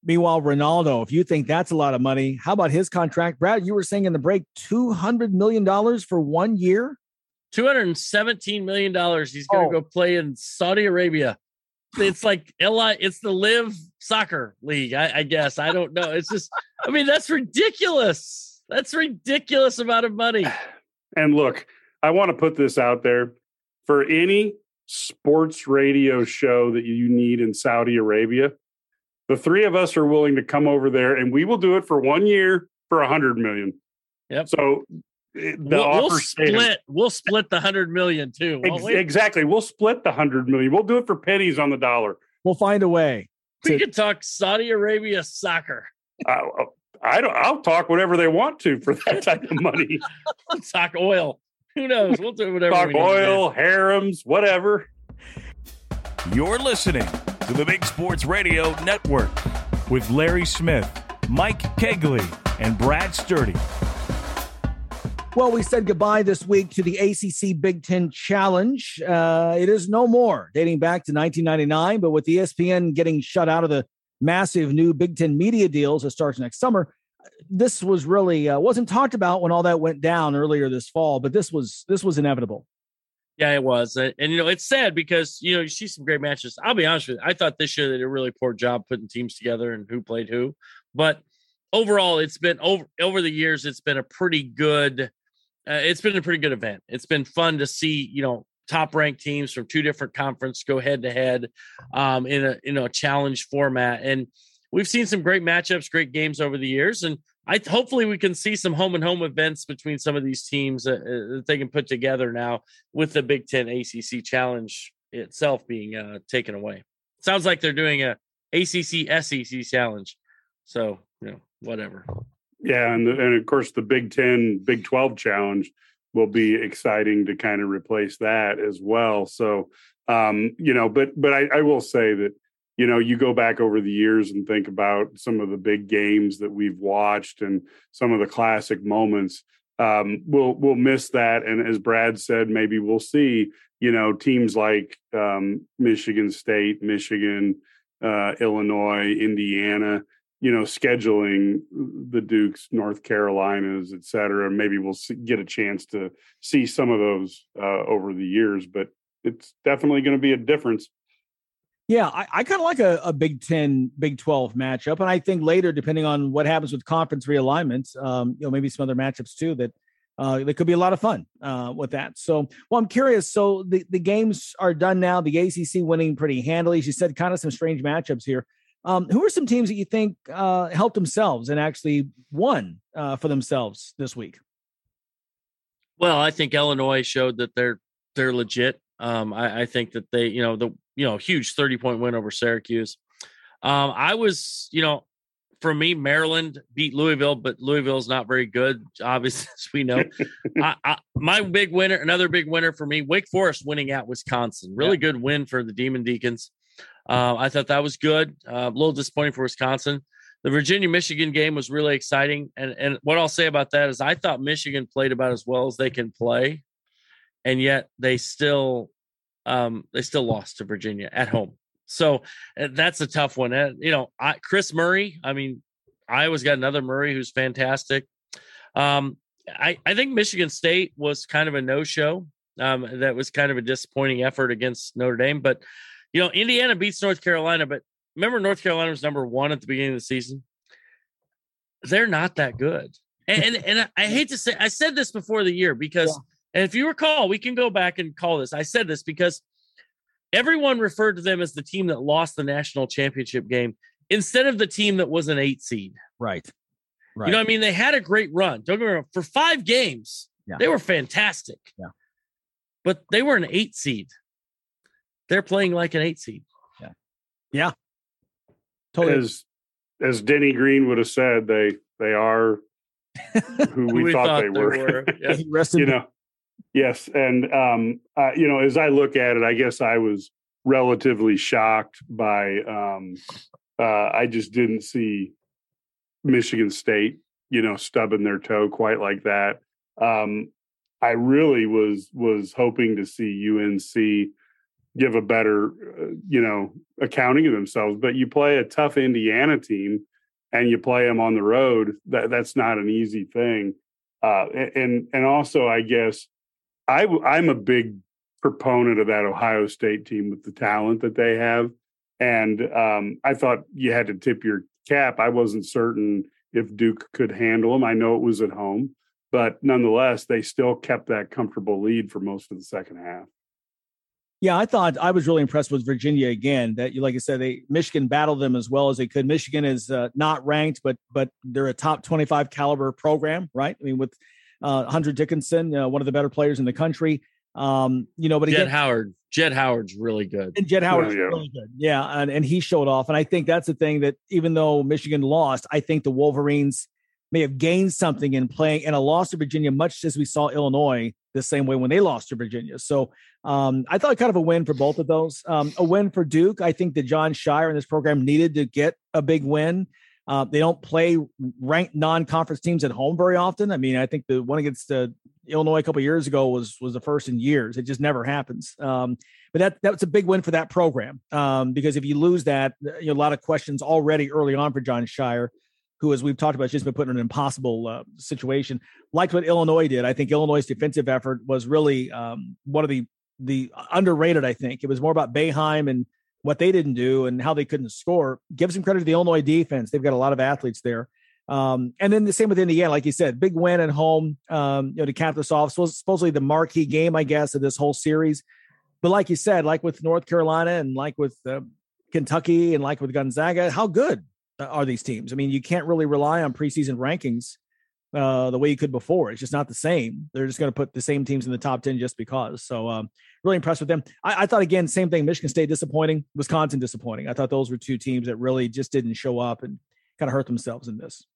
Speaker 2: Meanwhile, Ronaldo, if you think that's a lot of money, how about his contract? Brad, you were saying in the break $200 million for one year?
Speaker 3: $217 million. He's going to oh. go play in Saudi Arabia it's like Li, it's the live soccer league. I, I guess I don't know. It's just, I mean, that's ridiculous. That's ridiculous amount of money.
Speaker 4: And look, I want to put this out there for any sports radio show that you need in Saudi Arabia. The three of us are willing to come over there, and we will do it for one year for a hundred million.
Speaker 3: Yep.
Speaker 4: So
Speaker 3: the we'll, we'll split. We'll split the hundred million too.
Speaker 4: Ex- we? Exactly. We'll split the hundred million. We'll do it for pennies on the dollar.
Speaker 2: We'll find a way.
Speaker 3: We to- could talk Saudi Arabia soccer.
Speaker 4: Uh, I don't. I'll talk whatever they want to for that type of money.
Speaker 3: talk oil. Who knows? We'll do whatever.
Speaker 4: Talk oil, harems, whatever.
Speaker 1: You're listening to the Big Sports Radio Network with Larry Smith, Mike Cagley, and Brad Sturdy.
Speaker 2: Well, we said goodbye this week to the ACC Big Ten Challenge. Uh, it is no more, dating back to 1999. But with ESPN getting shut out of the massive new Big Ten media deals that starts next summer, this was really uh, wasn't talked about when all that went down earlier this fall. But this was this was inevitable.
Speaker 3: Yeah, it was, and, and you know it's sad because you know you see some great matches. I'll be honest with you, I thought this year they did a really poor job putting teams together and who played who, but overall it's been over over the years it's been a pretty good uh, it's been a pretty good event. It's been fun to see, you know, top ranked teams from two different conferences go head to head um, in a in a challenge format, and we've seen some great matchups, great games over the years, and I hopefully we can see some home and home events between some of these teams uh, uh, that they can put together now with the Big Ten ACC Challenge itself being uh, taken away. Sounds like they're doing a ACC SEC Challenge, so you know whatever.
Speaker 4: Yeah, and the, and of course the Big Ten, Big Twelve challenge will be exciting to kind of replace that as well. So, um, you know, but but I, I will say that you know you go back over the years and think about some of the big games that we've watched and some of the classic moments um, we'll we'll miss that and as brad said maybe we'll see you know teams like um, michigan state michigan uh, illinois indiana you know scheduling the dukes north carolinas et cetera maybe we'll see, get a chance to see some of those uh, over the years but it's definitely going to be a difference
Speaker 2: yeah, I, I kind of like a, a, Big Ten, Big Twelve matchup, and I think later, depending on what happens with conference realignments, um, you know, maybe some other matchups too that uh, there could be a lot of fun uh, with that. So, well, I'm curious. So the the games are done now. The ACC winning pretty handily. She said kind of some strange matchups here. Um, who are some teams that you think uh, helped themselves and actually won uh, for themselves this week?
Speaker 3: Well, I think Illinois showed that they're they're legit. Um, I, I, think that they, you know, the you know huge thirty point win over Syracuse. Um, I was, you know, for me, Maryland beat Louisville, but Louisville's not very good, obviously, as we know. I, I, my big winner, another big winner for me, Wake Forest winning at Wisconsin. Really yeah. good win for the Demon Deacons. Uh, I thought that was good. Uh, a little disappointing for Wisconsin. The Virginia Michigan game was really exciting, and and what I'll say about that is I thought Michigan played about as well as they can play and yet they still um, they still lost to Virginia at home. So uh, that's a tough one. And, you know, I, Kris Murray. I mean, Iowa's got another Murray who's fantastic. Um, I I think Michigan State was kind of a no show. Um, that was kind of a disappointing effort against Notre Dame. But you know, Indiana beats North Carolina. But remember, North Carolina was number one at the beginning of the season. They're not that good. And and, and I hate to say, I said this before the year because. Yeah and if you recall, we can go back and call this. I said this because everyone referred to them as the team that lost the national championship game instead of the team that was an eight seed.
Speaker 2: Right.
Speaker 3: Right. You know, I mean, they had a great run. Don't get me wrong. For five games, yeah. they were fantastic.
Speaker 2: Yeah.
Speaker 3: But they were an eight seed. They're playing like an eight seed.
Speaker 2: Yeah. Yeah.
Speaker 4: Totally. As as Denny Green would have said, they they are who we, we thought, thought, they, they were. were.
Speaker 2: Yeah. you
Speaker 4: know, Yes, and um, uh, you know, as I look at it, I guess I was relatively shocked by. Um, uh, I just didn't see Michigan State, you know, stubbing their toe quite like that. Um, I really was was hoping to see UNC give a better, uh, you know, accounting of themselves. But you play a tough Indiana team, and you play them on the road. That that's not an easy thing. Uh, and and also, I guess I, I'm a big proponent of that Ohio State team with the talent that they have. And um, I thought you had to tip your cap. I wasn't certain if Duke could handle them. I know it was at home, but nonetheless, they still kept that comfortable lead for most of the second half.
Speaker 2: Yeah, I thought I was really impressed with Virginia again. That you, like I said, they Michigan battled them as well as they could. Michigan is uh, not ranked, but but they're a top twenty-five caliber program, right? I mean, with uh, Hunter Dickinson, uh, one of the better players in the country. Um, you know, but
Speaker 3: Jett again, Howard, Jett Howard's really good.
Speaker 2: And Jett Howard's yeah. really good. Yeah. And, and he showed off. And I think that's the thing that even though Michigan lost, I think the Wolverines may have gained something in playing and a loss to Virginia, much as we saw Illinois the same way when they lost to Virginia. So um, I thought kind of a win for both of those. Um, a win for Duke. I think that Jon Scheyer in this program needed to get a big win. Uh, they don't play ranked non-conference teams at home very often. I mean, I think the one against uh, Illinois a couple years ago was was the first in years. It just never happens. Um, but that that was a big win for that program um, because if you lose that, you know, a lot of questions already early on for Jon Scheyer, who, as we've talked about, just been put in an impossible uh, situation. Like what Illinois did, I think Illinois' defensive effort was really um, one of the the underrated. I think it was more about Boeheim and what they didn't do and how they couldn't score. Give some credit to the Illinois defense. They've got a lot of athletes there. Um, and then the same with Indiana, like you said, big win at home, um, you know, to cap this off. So supposedly the marquee game, I guess, of this whole series. But like you said, like with North Carolina and like with uh, Kentucky and like with Gonzaga, how good are these teams? I mean, you can't really rely on preseason rankings uh, the way you could before. It's just not the same. They're just going to put the same teams in the top 10 just because. So, um, really impressed with them. I, I, thought, again, same thing. Michigan State disappointing, Wisconsin disappointing. I thought those were two teams that really just didn't show up and kind of hurt themselves in this.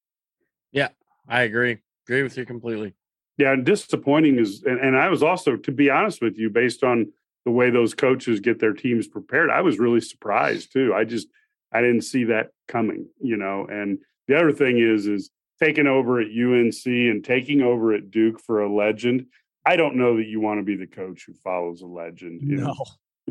Speaker 3: Yeah, I agree. Agree with you completely.
Speaker 4: Yeah, and disappointing is, and, and I was also, to be honest with you, based on the way those coaches get their teams prepared, I was really surprised too. I just, I didn't see that coming, you know. And the other thing is, is taking over at UNC and taking over at Duke for a legend. I don't know that you want to be the coach who follows a legend in
Speaker 2: No.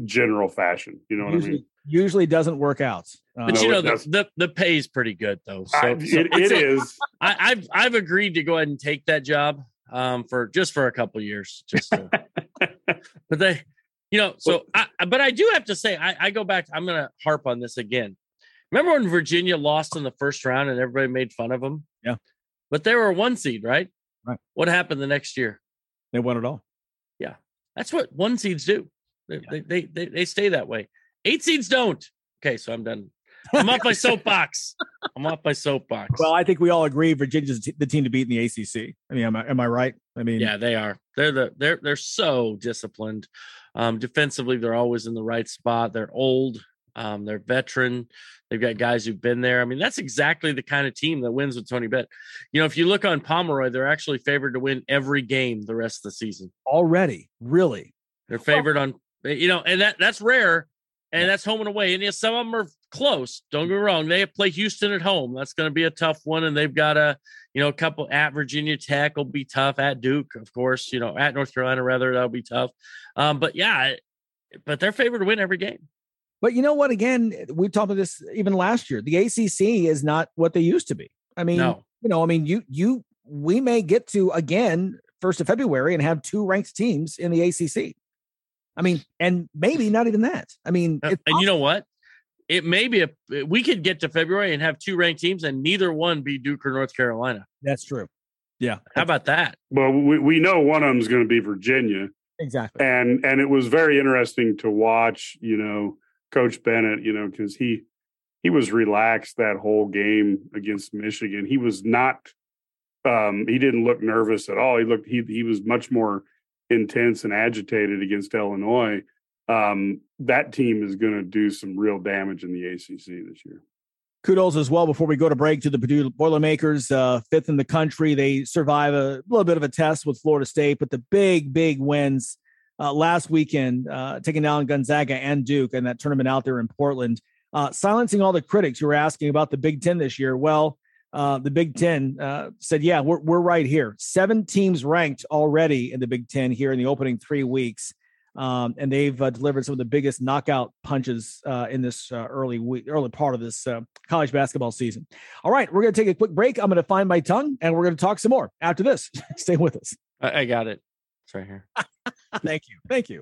Speaker 4: general fashion. You know what I mean?
Speaker 2: usually doesn't work out. Uh,
Speaker 3: But you
Speaker 4: No,
Speaker 3: know the,
Speaker 4: doesn't.
Speaker 3: the the pay is pretty good though. So,
Speaker 4: I-
Speaker 3: so
Speaker 4: it-
Speaker 3: I'd
Speaker 4: it
Speaker 3: say-
Speaker 4: is.
Speaker 3: I, I've I've agreed to go ahead and take that job um, for just for a couple years, just. To, but they, you know, so I, but I do have to say, I, I go back. I'm going to harp on this again. Remember when Virginia lost in the first round and everybody made fun of them?
Speaker 2: Yeah.
Speaker 3: But they were a one seed, right?
Speaker 2: Right.
Speaker 3: What happened the next year?
Speaker 2: they won it all.
Speaker 3: Yeah, that's what one seeds do. They, they, they, they, they stay that way. Eight seeds don't. Okay, so I'm done. I'm off my soapbox. I'm off my soapbox.
Speaker 2: Well, I think we all agree Virginia's the team to beat in the ACC. I mean, am I, am I right? I mean,
Speaker 3: yeah, they are. They're the they're they're so disciplined. Um, defensively, they're always in the right spot. They're old. Um, they're veteran. They've got guys who've been there. I mean, that's exactly the kind of team that wins with Tony Bennett. You know, if you look on Pomeroy, they're actually favored to win every game the rest of the season.
Speaker 2: already, really.
Speaker 3: They're favored on, you know, and that that's rare, and that's home and away. And yes, some of them are close. Don't get me wrong. They play Houston at home. That's going to be a tough one, and they've got a, you know, a couple at Virginia Tech will be tough. At Duke, of course, you know, at North Carolina rather that'll be tough. Um, but yeah, but they're favored to win every game.
Speaker 2: But you know what? Again, we talked about this even last year. The ACC is not what they used to be. I mean,
Speaker 3: No.
Speaker 2: you know, I mean, you you we may get to again first of February and have two ranked teams in the ACC. I mean, and maybe not even that. I mean,
Speaker 3: Uh,
Speaker 2: it's
Speaker 3: and you know what? It may be a we could get to February and have two ranked teams, and neither one be Duke or North Carolina.
Speaker 2: that's true. Yeah,
Speaker 3: How about that?
Speaker 4: Well, we, we know one of them is going to be Virginia.
Speaker 2: exactly.
Speaker 4: and and it was very interesting to watch you know coach bennett you know because he he was relaxed that whole game against michigan. He was not um he didn't look nervous at all. He looked he he was much more intense and agitated against illinois. Um that team is going to do some real damage in the acc this year.
Speaker 2: Kudos as well before we go to break to the Purdue Boilermakers, uh, fifth in the country. They survive a little bit of a test with Florida State, but the big, big wins uh, last weekend, uh, taking down Gonzaga and Duke and that tournament out there in Portland, uh, silencing all the critics who were asking about the Big Ten this year. Well, uh, the Big Ten uh, said, yeah, we're, we're right here. Seven teams ranked already in the Big Ten here in the opening three weeks. Um, and they've uh, delivered some of the biggest knockout punches in this early week, early part of this college basketball season. All right, we're going to take a quick break. I'm going to find my tongue, and we're going to talk some more after this. Stay with us.
Speaker 3: I got it. It's right here.
Speaker 2: Thank you. Thank you.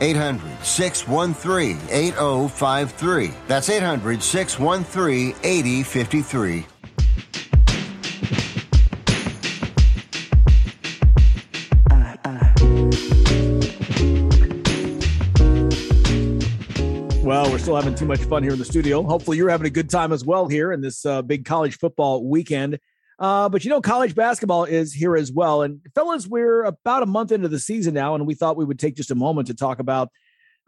Speaker 6: 800 613 8053. That's 800 613 8053.
Speaker 2: Well, we're still having too much fun here in the studio. Hopefully, you're having a good time as well here in this uh, big college football weekend. Uh, but you know, college basketball is here as well. And fellas, we're about a month into the season now, and we thought we would take just a moment to talk about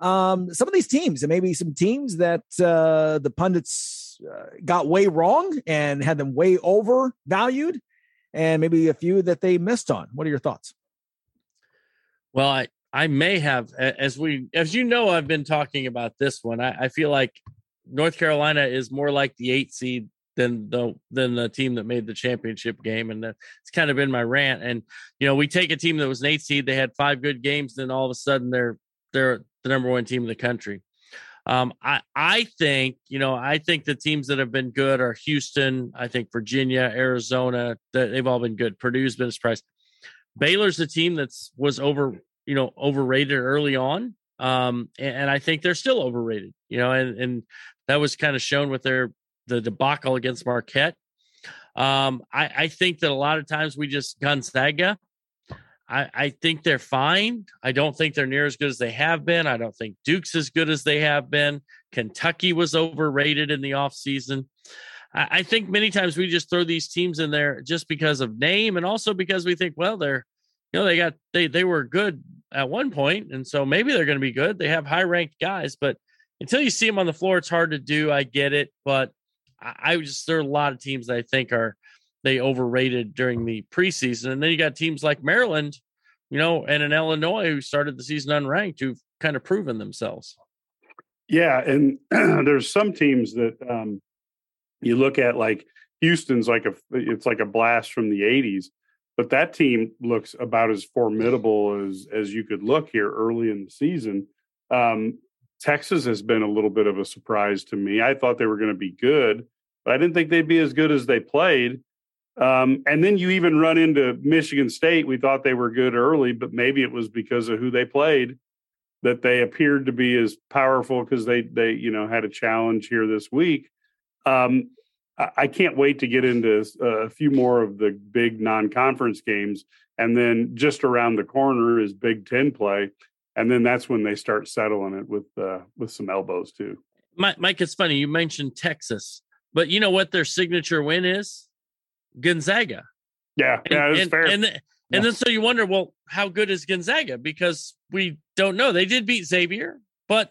Speaker 2: um, some of these teams and maybe some teams that uh, the pundits uh, got way wrong and had them way overvalued, and maybe a few that they missed on. What are your thoughts?
Speaker 3: Well, I I may have as we as you know I've been talking about this one. I, I feel like North Carolina is more like the eight seed than the than the team that made the championship game, and that's kind of been my rant. And you know, we take a team that was an eight seed, they had five good games, then all of a sudden they're they're the number one team in the country. Um, I I think you know I think the teams that have been good are Houston. I think Virginia, Arizona. That They've all been good. Purdue's been a surprise. Baylor's a team that's was over you know overrated early on, um, and, and I think they're still overrated. You know, and and that was kind of shown with their the debacle against Marquette. Um, I, I think that a lot of times we just Gonzaga. I, I think they're fine. I don't think they're near as good as they have been. I don't think Duke's as good as they have been. Kentucky was overrated in the offseason. I, I think many times we just throw these teams in there just because of name and also because we think, well, they're you know, they got they they were good at one point, and so maybe they're going to be good. They have high ranked guys, but until you see them on the floor, it's hard to do. I get it, but I, I just there are a lot of teams that I think are they overrated during the preseason, and then you got teams like Maryland, you know, and in Illinois who started the season unranked, who've kind of proven themselves.
Speaker 4: Yeah, and there's some teams that um, you look at like Houston's like a it's like a blast from the 80s, but that team looks about as formidable as as you could look here early in the season. Um, Texas has been a little bit of a surprise to me. I thought they were going to be good, but I didn't think they'd be as good as they played. Um, and then you even run into Michigan State. We thought they were good early, but maybe it was because of who they played that they appeared to be as powerful because they they you know had a challenge here this week. Um, I, I can't wait to get into a few more of the big non-conference games, and then just around the corner is Big Ten play and then that's when they start settling it with uh, with some elbows too.
Speaker 3: Mike, Mike, it's funny you mentioned Texas, but you know what their signature win is? Gonzaga.
Speaker 4: Yeah,
Speaker 3: and,
Speaker 4: yeah,
Speaker 3: and,
Speaker 4: fair.
Speaker 3: And, and
Speaker 4: Yeah.
Speaker 3: then so you wonder, well, how good is Gonzaga? Because we don't know. They did beat Xavier, but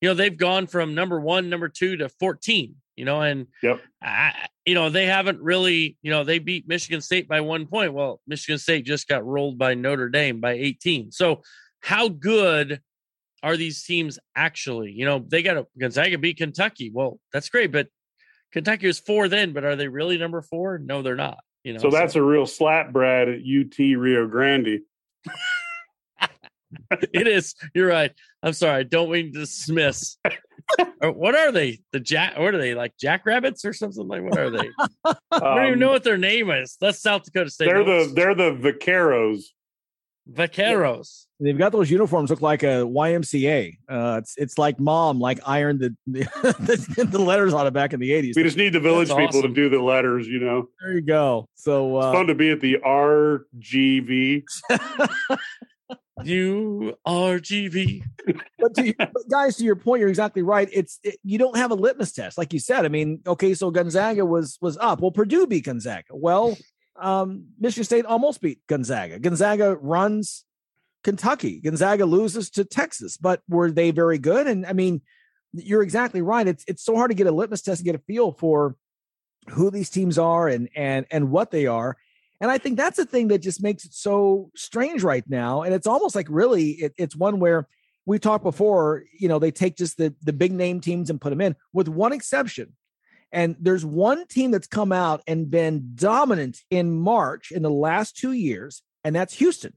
Speaker 3: you know they've gone from number one, number two to fourteen. You know, and
Speaker 4: yep.
Speaker 3: I, you know they haven't really. You know, they beat Michigan State by one point. Well, Michigan State just got rolled by Notre Dame by eighteen. So how good are these teams actually? You know, they got a Gonzaga beat Kentucky. Well, that's great, but Kentucky was four then, but are they really number four? No, they're not. You know,
Speaker 4: so that's a real slap, Brad, at UT Rio Grande.
Speaker 3: it is. You're right. I'm sorry. I don't mean to dismiss. What are they? The jack? What are they like? Jackrabbits or something like? What are they? I don't even
Speaker 4: Um,
Speaker 3: know what their name is. That's South Dakota State.
Speaker 4: They're the they're the Vaqueros.
Speaker 3: Vaqueros.
Speaker 2: They've got those uniforms look like a YMCA. Uh, it's it's like mom like ironed the the, the letters on it back in the eighties.
Speaker 4: We just need the village
Speaker 2: That's
Speaker 4: people
Speaker 2: awesome.
Speaker 4: to do the letters. You know,
Speaker 2: There you go. So uh,
Speaker 4: it's fun to be at the RGV.
Speaker 3: URGV.
Speaker 2: but, to, but guys, to your point, you're exactly right. It's it, you don't have a litmus test, like you said. I mean, okay, so Gonzaga was was up. Well, Purdue beat Gonzaga. Well, um, Michigan State almost beat Gonzaga. Gonzaga runs Kentucky. Gonzaga loses to Texas, but were they very good? And I mean, you're exactly right. It's it's so hard to get a litmus test and get a feel for who these teams are and and and what they are. And I think that's the thing that just makes it so strange right now. And it's almost like really it, it's one where we talked before, you know, they take just the the big name teams and put them in with one exception. And there's one team that's come out and been dominant in March in the last two years, and that's Houston.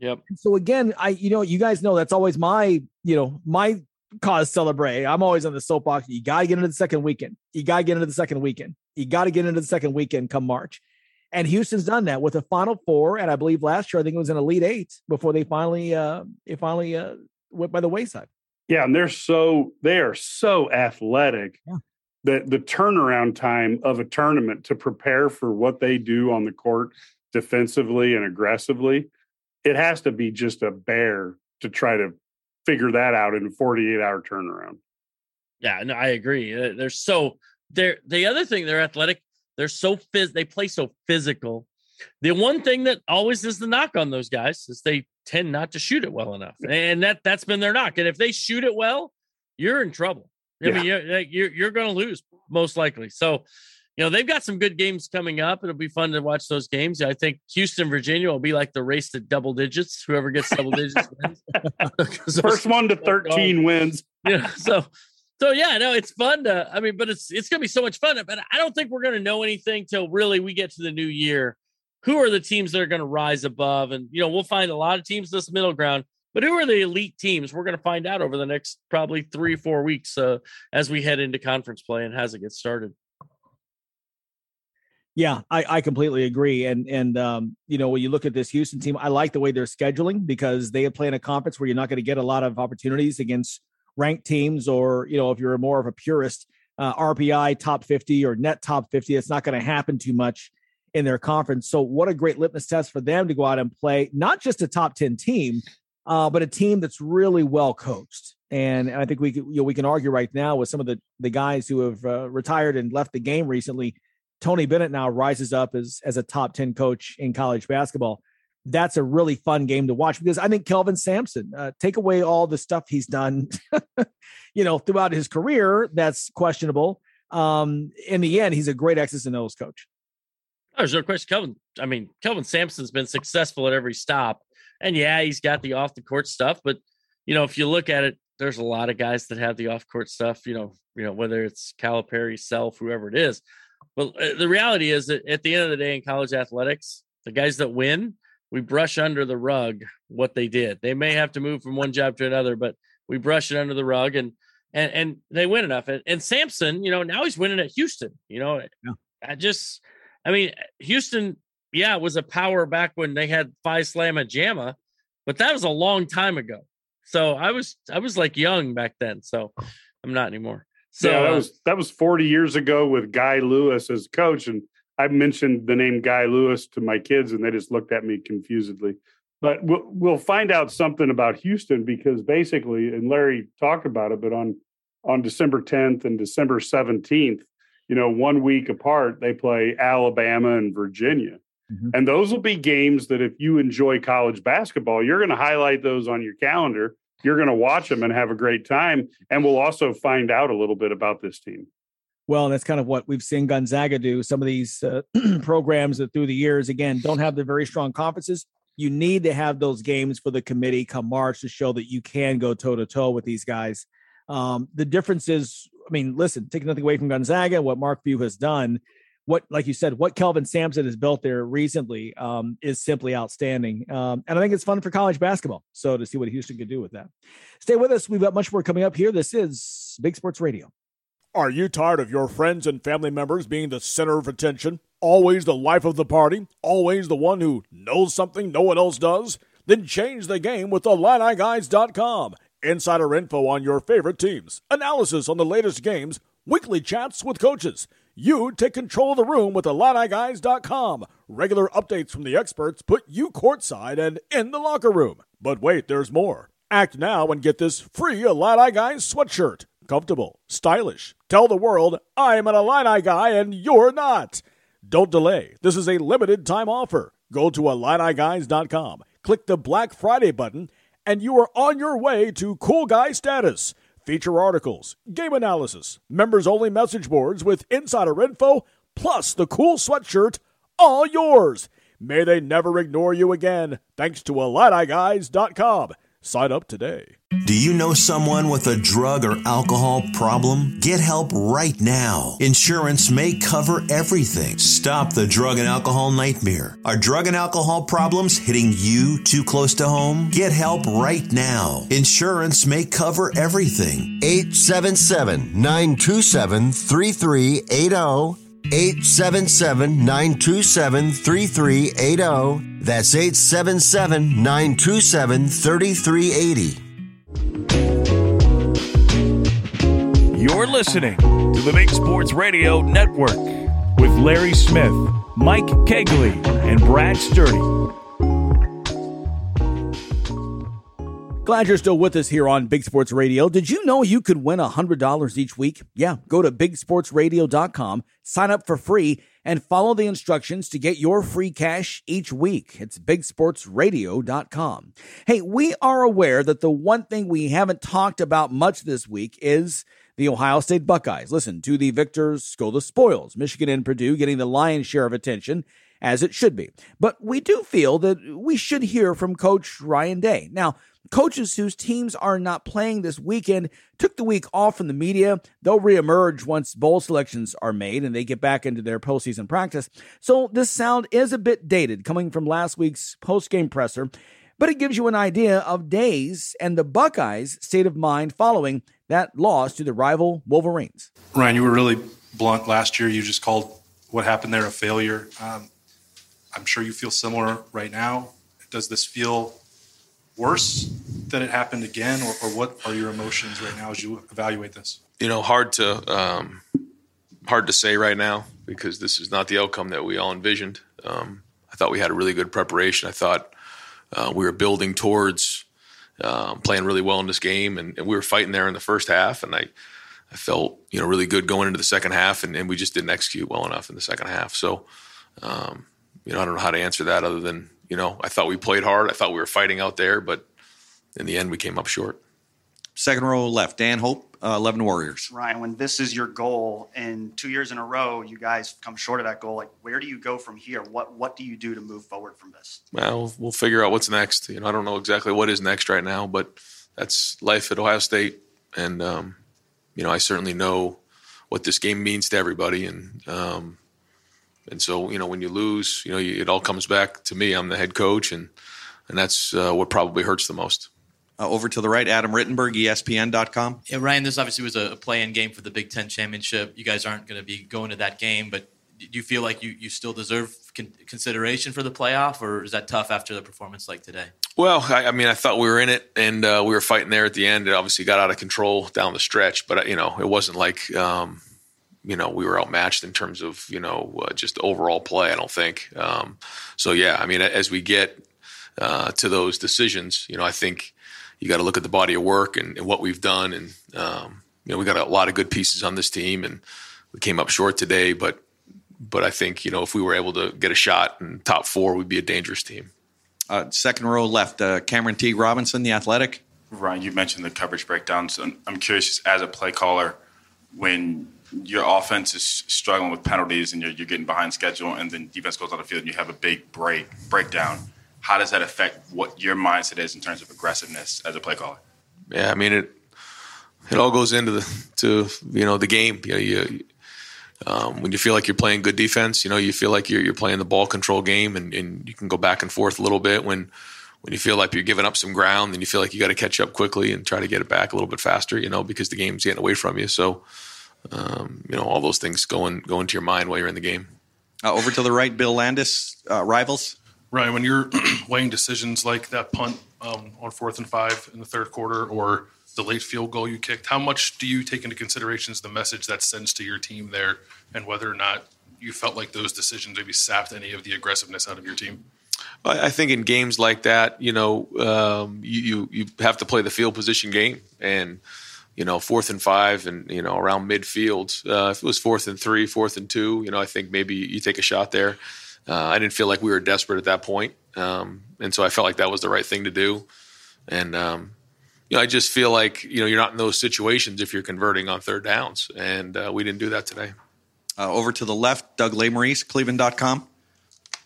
Speaker 3: Yep.
Speaker 2: So again, I you know, you guys know that's always my, you know, my cause celebrate. I'm always on the soapbox. You gotta get into the second weekend. You gotta get into the second weekend. You gotta get into the second weekend come March. And Houston's done that with a final four. And I believe last year I think it was an elite eight before they finally uh they finally uh went by the wayside.
Speaker 4: Yeah, and they're so they are so athletic that the turnaround time of a tournament to prepare for what they do on the court defensively and aggressively, it has to be just a bear to try to figure that out in a 48 hour turnaround.
Speaker 3: Yeah, no, I agree. Uh, They're so they're the other thing they're athletic. They're so phys. They play so physical. The one thing that always is the knock on those guys is they tend not to shoot it well enough, and that that's been their knock. And if they shoot it well, you're in trouble. I mean, you're you're, you're going to lose most likely. So, you know, they've got some good games coming up. It'll be fun to watch those games. I think Houston, Virginia will be like the race to double digits. Whoever gets double digits wins. 'Cause those-
Speaker 4: First one to 13 wins.
Speaker 3: yeah. So, so yeah, no, it's fun to. I mean, but it's it's gonna be so much fun. But I don't think we're gonna know anything till really we get to the new year. Who are the teams that are gonna rise above? And you know, we'll find a lot of teams this middle ground. But who are the elite teams? We're going to find out over the next probably three, four weeks uh, as we head into conference play and as it gets started.
Speaker 2: Yeah, I, I completely agree. And and um, you know, when you look at this Houston team, I like the way they're scheduling because they play in a conference where you're not going to get a lot of opportunities against ranked teams, or you know, if you're more of a purist, uh, RPI top 50 or net top 50, it's not going to happen too much in their conference. So, what a great litmus test for them to go out and play not just a top 10 team, uh, but a team that's really well coached. And I think we you know, we can argue right now with some of the the guys who have uh, retired and left the game recently Tony Bennett now rises up as as a top 10 coach in college basketball. That's a really fun game to watch because I think Kelvin Sampson, uh, take away all the stuff he's done, you know, throughout his career that's questionable. Um, in the end, he's a great X's and O's coach.
Speaker 3: Oh, there's no question. Kelvin, I mean, Kelvin Sampson's been successful at every stop. And yeah, he's got the off the court stuff, but you know, if you look at it, there's a lot of guys that have the off court stuff, you know, you know, whether it's Calipari, Self, whoever it is. But uh, the reality is that at the end of the day in college athletics, the guys that win, we brush under the rug what they did. They may have to move from one job to another, but we brush it under the rug and and and they win enough. And, and Sampson, you know, now he's winning at Houston. You know, yeah. I just, I mean, Houston, yeah, was a power back when they had Phi Slamma Jamma, but that was a long time ago. So I was I was like young back then. So I'm not anymore. So
Speaker 4: yeah, that was that was 40 years ago with Guy Lewis as coach, and I mentioned the name Guy Lewis to my kids, and they just looked at me confusedly. But we'll, we'll find out something about Houston because basically, and Larry talked about it, but on on December 10th and December 17th, you know, one week apart, they play Alabama and Virginia. Mm-hmm. And those will be games that if you enjoy college basketball, you're going to highlight those on your calendar you're going to watch them and have a great time. And we'll also find out a little bit about this team.
Speaker 2: Well, that's kind of what we've seen Gonzaga do. Some of these uh, programs that through the years, again, don't have the very strong conferences. You need to have those games for the committee come March to show that you can go toe to toe with these guys. Um, the difference is, I mean, listen, take nothing away from Gonzaga, what Mark Few has done what, like you said, what Kelvin Sampson has built there recently um, is simply outstanding. Um, and I think it's fun for college basketball. So to see what Houston could do with that. Stay with us. We've got much more coming up here. This is Big Sports Radio.
Speaker 17: Are you tired of your friends and family members being the center of attention? Always the life of the party? Always the one who knows something no one else does? Then change the game with IlliniGuys.com. Insider info on your favorite teams, analysis on the latest games, weekly chats with coaches you take control of the room with IlliniGuys.com. Regular updates from the experts put you courtside and in the locker room. But wait, there's more. Act now and get this free Illini Guys sweatshirt. Comfortable, stylish. Tell the world I'm an Illini guy and you're not. Don't delay. This is a limited time offer. Go to IlliniGuys.com, click the Black Friday button, and you are on your way to cool guy status feature articles, game analysis, members only message boards with insider info, plus the cool sweatshirt, all yours. May they never ignore you again. Thanks to IlliniGuys.com. Sign up today.
Speaker 5: Do you know someone with a drug or alcohol problem? Get help right now. Insurance may cover everything. Stop the drug and alcohol nightmare. Are drug and alcohol problems hitting you too close to home? Get help right now. Insurance may cover everything.
Speaker 6: 877 927 3380. 877 927 3380. That's 877 927 3380.
Speaker 1: You're listening to the Big Sports Radio Network with Larry Smith, Mike Cagley, and Brad Sturdy.
Speaker 2: Glad you're still with us here on Big Sports Radio. Did you know you could win $100 each week? Yeah, go to bigsportsradio.com, sign up for free, and follow the instructions to get your free cash each week. It's bigsportsradio.com. Hey, we are aware that the one thing we haven't talked about much this week is the Ohio State Buckeyes. Listen, to the victors go the spoils. Michigan and Purdue getting the lion's share of attention as it should be. But we do feel that we should hear from Coach Ryan Day. Now, Coaches whose teams are not playing this weekend took the week off from the media. They'll reemerge once bowl selections are made and they get back into their postseason practice. So this sound is a bit dated coming from last week's postgame presser. but it gives you an idea of Day's and the Buckeyes' state of mind following that loss to the rival Wolverines.
Speaker 18: Ryan, you were really blunt last year. You just called what happened there a failure. Um, I'm sure you feel similar right now. Does this feel worse that it happened again, or, or what are your emotions right now as you evaluate this?
Speaker 11: You know, hard to um, hard to say right now because this is not the outcome that we all envisioned. Um, I thought we had a really good preparation. I thought uh, we were building towards um, playing really well in this game, and, and, we were fighting there in the first half. And I, I felt you know really good going into the second half, and, and we just didn't execute well enough in the second half. So, um, you know, I don't know how to answer that other than you know I thought we played hard. I thought we were fighting out there, but in the end, we came up short.
Speaker 19: Second row left, Dan Hope, uh, 11 Warriors.
Speaker 20: Ryan, when this is your goal and two years in a row you guys come short of that goal, like where do you go from here? What what do you do to move forward from this?
Speaker 11: Well, we'll figure out what's next. You know, I don't know exactly what is next right now, but that's life at Ohio State, and um, you know, I certainly know what this game means to everybody, and um, and so you know, when you lose, you know, you, it all comes back to me. I'm the head coach, and and that's uh, what probably hurts the most.
Speaker 19: Uh, over to the right, Adam Rittenberg, ESPN.com.
Speaker 8: Yeah, Ryan, this obviously was a play-in game for the Big Ten championship. You guys aren't going to be going to that game, but do you feel like you, you still deserve con- consideration for the playoff, or is that tough after the performance like today?
Speaker 11: Well, I, I mean, I thought we were in it, and uh, we were fighting there at the end. It obviously got out of control down the stretch, but uh, you know, it wasn't like um, you know we were outmatched in terms of you know uh, just overall play. I don't think. Um, so yeah, I mean, as we get uh, to those decisions, you know, I think you got to look at the body of work and, and what we've done. And, um, you know, we got a lot of good pieces on this team and we came up short today, but, but I think, you know, if we were able to get a shot in top four, we'd be a dangerous team.
Speaker 19: Uh, second row left, uh, Cameron T. Robinson, the athletic.
Speaker 21: Ryan, you mentioned the coverage breakdowns. So I'm curious, just as a play caller, when your offense is struggling with penalties and you're, you're getting behind schedule, and then defense goes on the field and you have a big break breakdown how does that affect what your mindset is in terms of aggressiveness as a play caller?
Speaker 11: Yeah, I mean it. It all goes into the to you know the game. You know, you, um, when you feel like you're playing good defense, you know you feel like you're you're playing the ball control game, and, and you can go back and forth a little bit. When when you feel like you're giving up some ground, then you feel like you got to catch up quickly and try to get it back a little bit faster. You know, because the game's getting away from you. So, um, you know, all those things going in, go into your mind while you're in the game.
Speaker 19: Uh, over to the right, Bill Landis, uh, rivals.
Speaker 18: Ryan, when you're weighing decisions like that punt um, on fourth and five in the third quarter or the late field goal you kicked, how much do you take into consideration the message that sends to your team there and whether or not you felt like those decisions maybe sapped any of the aggressiveness out of your team?
Speaker 11: I think in games like that, you know, um, you, you have to play the field position game, and you know, fourth and five, and you know, around midfield. Uh, if it was fourth and three, fourth and two, you know, I think maybe you take a shot there. Uh, I didn't feel like we were desperate at that point, um, and so I felt like that was the right thing to do. And um, you know, I just feel like you know you're not in those situations if you're converting on third downs, and uh, we didn't do that today.
Speaker 19: Uh, over to the left, Doug Lesmerises, Cleveland.com.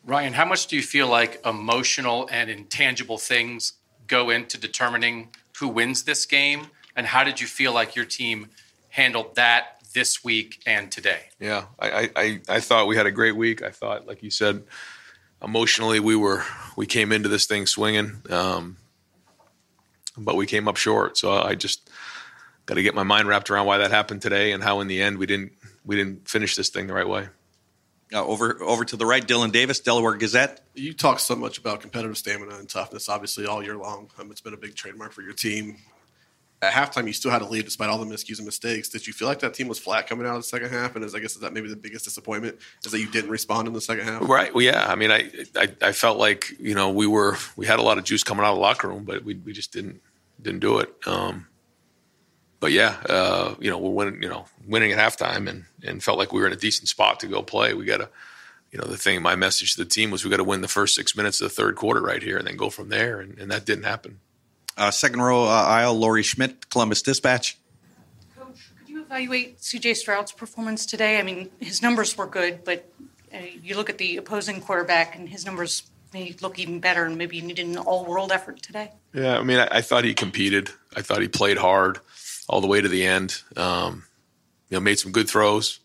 Speaker 22: Ryan, how much do you feel like emotional and intangible things go into determining who wins this game? And how did you feel like your team handled that this week and today?
Speaker 11: Yeah, I, I, I thought we had a great week. I thought, like you said, emotionally we were we came into this thing swinging, um, but we came up short. So I just got to get my mind wrapped around why that happened today and how in the end we didn't we didn't finish this thing the right way.
Speaker 19: Uh, over over to the right, Dylan Davis, Delaware Gazette.
Speaker 23: You talk so much about competitive stamina and toughness, obviously all year long. Um, it's been a big trademark for your team at halftime, you still had a lead despite all the miscues and mistakes. Did you feel like that team was flat coming out of the second half? And as I guess is that maybe the biggest disappointment is that you didn't respond in the second half?
Speaker 11: Right. Well, yeah. I mean, I, I, I felt like you know we were we had a lot of juice coming out of the locker room, but we we just didn't didn't do it. Um, but yeah, uh, you know we're winning. You know, winning at halftime, and and felt like we were in a decent spot to go play. We got to. You know, the thing, my message to the team was we got to win the first six minutes of the third quarter right here and then go from there. And, and that didn't happen.
Speaker 19: Uh, second row uh, aisle, Lori Schmidt, Columbus Dispatch.
Speaker 24: Coach, could you evaluate CJ Stroud's performance today? I mean, his numbers were good, but uh, you look at the opposing quarterback, and his numbers may look even better, and maybe you needed an all-world effort today.
Speaker 11: Yeah, I mean, I, I, thought he competed. I thought he played hard all the way to the end. Um, you know, made some good throws,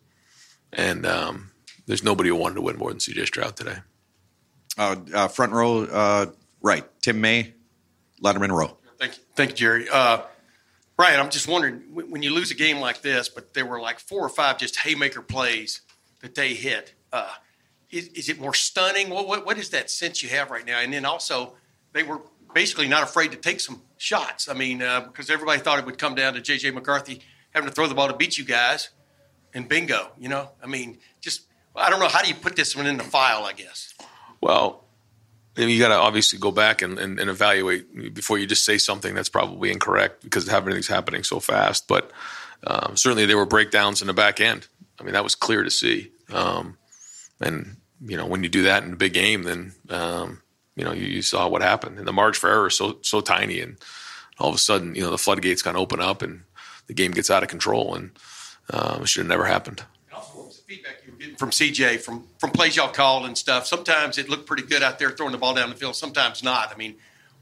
Speaker 11: and um, there's nobody who wanted to win more than CJ Stroud today.
Speaker 19: Uh, uh, front row, uh, right, Tim May, Lettermen Row.
Speaker 25: Thank you, thank you, Jerry. Uh, Brian, I'm just wondering when you lose a game like this, but there were like four or five just haymaker plays that they hit. Uh, is, is it more stunning? What, what what is that sense you have right now? And then also, they were basically not afraid to take some shots. I mean, uh, because everybody thought it would come down to JJ McCarthy having to throw the ball to beat you guys, and bingo. You know, I mean, just I don't know how do you put this one in the file. I guess.
Speaker 26: Well, you got to obviously go back and, and, and, evaluate before you just say something that's probably incorrect because everything's happening so fast. But um, certainly there were breakdowns in the back end. I mean, that was clear to see. Um, and you know, when you do that in a big game, then um, you know you, you, saw what happened. And the margin for error is so so tiny, and all of a sudden, you know, the floodgates kind of open up, and the game gets out of control, and um, it should have never happened
Speaker 25: feedback you were getting from CJ from from plays y'all called and stuff? Sometimes it looked pretty good out there throwing the ball down the field. Sometimes not. I mean,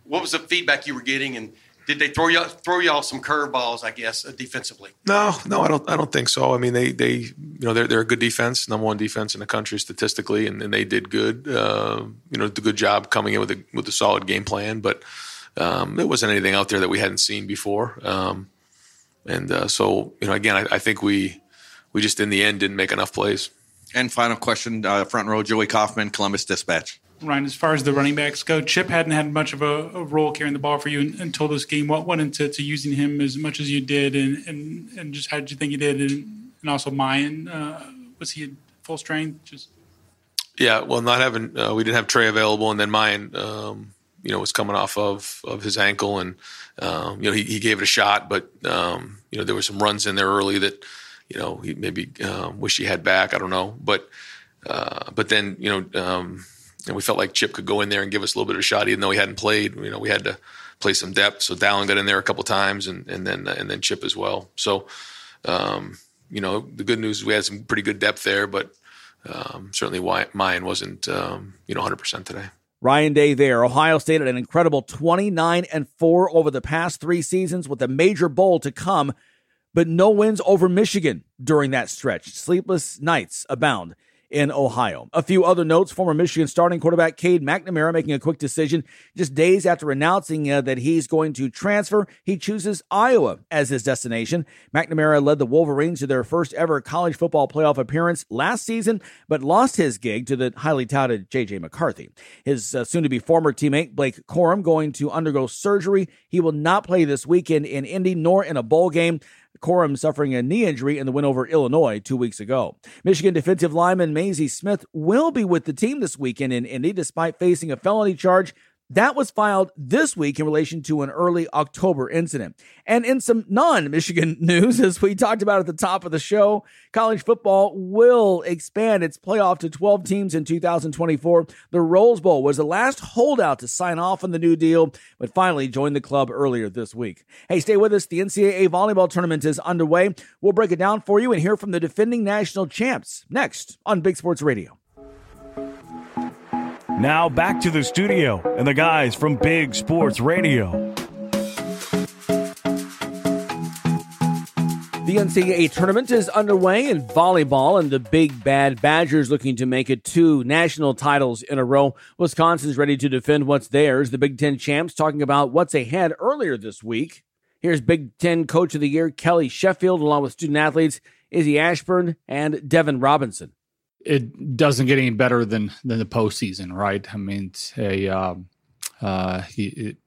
Speaker 25: what was the feedback you were getting, and did they throw y'all throw y'all some curveballs? I guess uh, defensively.
Speaker 26: No, no, I don't. I don't think so. I mean, they they you know they're they're a good defense, number one defense in the country statistically, and, and they did good. Uh, you know, did a good job coming in with a with a solid game plan, but um, there wasn't anything out there that we hadn't seen before. Um, and uh, so, you know, again, I, I think we we just in the end didn't make enough plays.
Speaker 19: And final question, uh, front row, Joey Kaufman, Columbus Dispatch.
Speaker 27: Ryan, as far as the running backs go, Chip hadn't had much of a, a role carrying the ball for you until this game. What went into using him as much as you did, and and, and just how did you think you did, and, and also Miyan, uh, was he full strength? Just
Speaker 26: yeah, well, not having uh, we didn't have Trey available, and then Miyan, um, you know, was coming off of of his ankle, and um, you know he, he gave it a shot, but um, you know there were some runs in there early that you know, he maybe um, wish he had back. I don't know, but uh, but then you know, um, and we felt like Chip could go in there and give us a little bit of a shot, even though he hadn't played. You know, we had to play some depth. So Dallan got in there a couple times, and and then and then Chip as well. So um, you know, the good news is we had some pretty good depth there, but um, certainly Miyan wasn't um, you know 100 percent today.
Speaker 2: Ryan Day there. Ohio State at an incredible 29 and 4 over the past three seasons with a major bowl to come but no wins over Michigan during that stretch. Sleepless nights abound in Ohio. A few other notes former Michigan starting quarterback Cade McNamara making a quick decision just days after announcing uh, that he's going to transfer. He chooses Iowa as his destination. McNamara led the Wolverines to their first ever college football playoff appearance last season, but lost his gig to the highly touted J.J. McCarthy. His uh, soon to be former teammate Blake Corum going to undergo surgery. He will not play this weekend in Indy nor in a bowl game. Corum suffering a knee injury in the win over Illinois two weeks ago. Michigan defensive lineman Mazi Smith will be with the team this weekend in Indy despite facing a felony charge that was filed this week in relation to an early October incident. And in some non Michigan news, as we talked about at the top of the show, college football will expand its playoff to 12 teams in 2024. The Rose Bowl was the last holdout to sign off on the new deal, but finally joined the club earlier this week. Hey, stay with us. The NCAA volleyball tournament is underway. We'll break it down for you and hear from the defending national champs next on Big Sports Radio.
Speaker 1: Now back to the studio and the guys from Big Sports Radio.
Speaker 2: The NCAA tournament is underway in volleyball, and the Big Bad Badgers looking to make it two national titles in a row. Wisconsin's ready to defend what's theirs. The Big Ten champs talking about what's ahead earlier this week. Here's Big Ten Coach of the Year Kelly Sheffield, along with student athletes Izzy Ashburn and Devyn Robinson
Speaker 28: it doesn't get any better than than the postseason, right? I mean, a um, uh, he, it,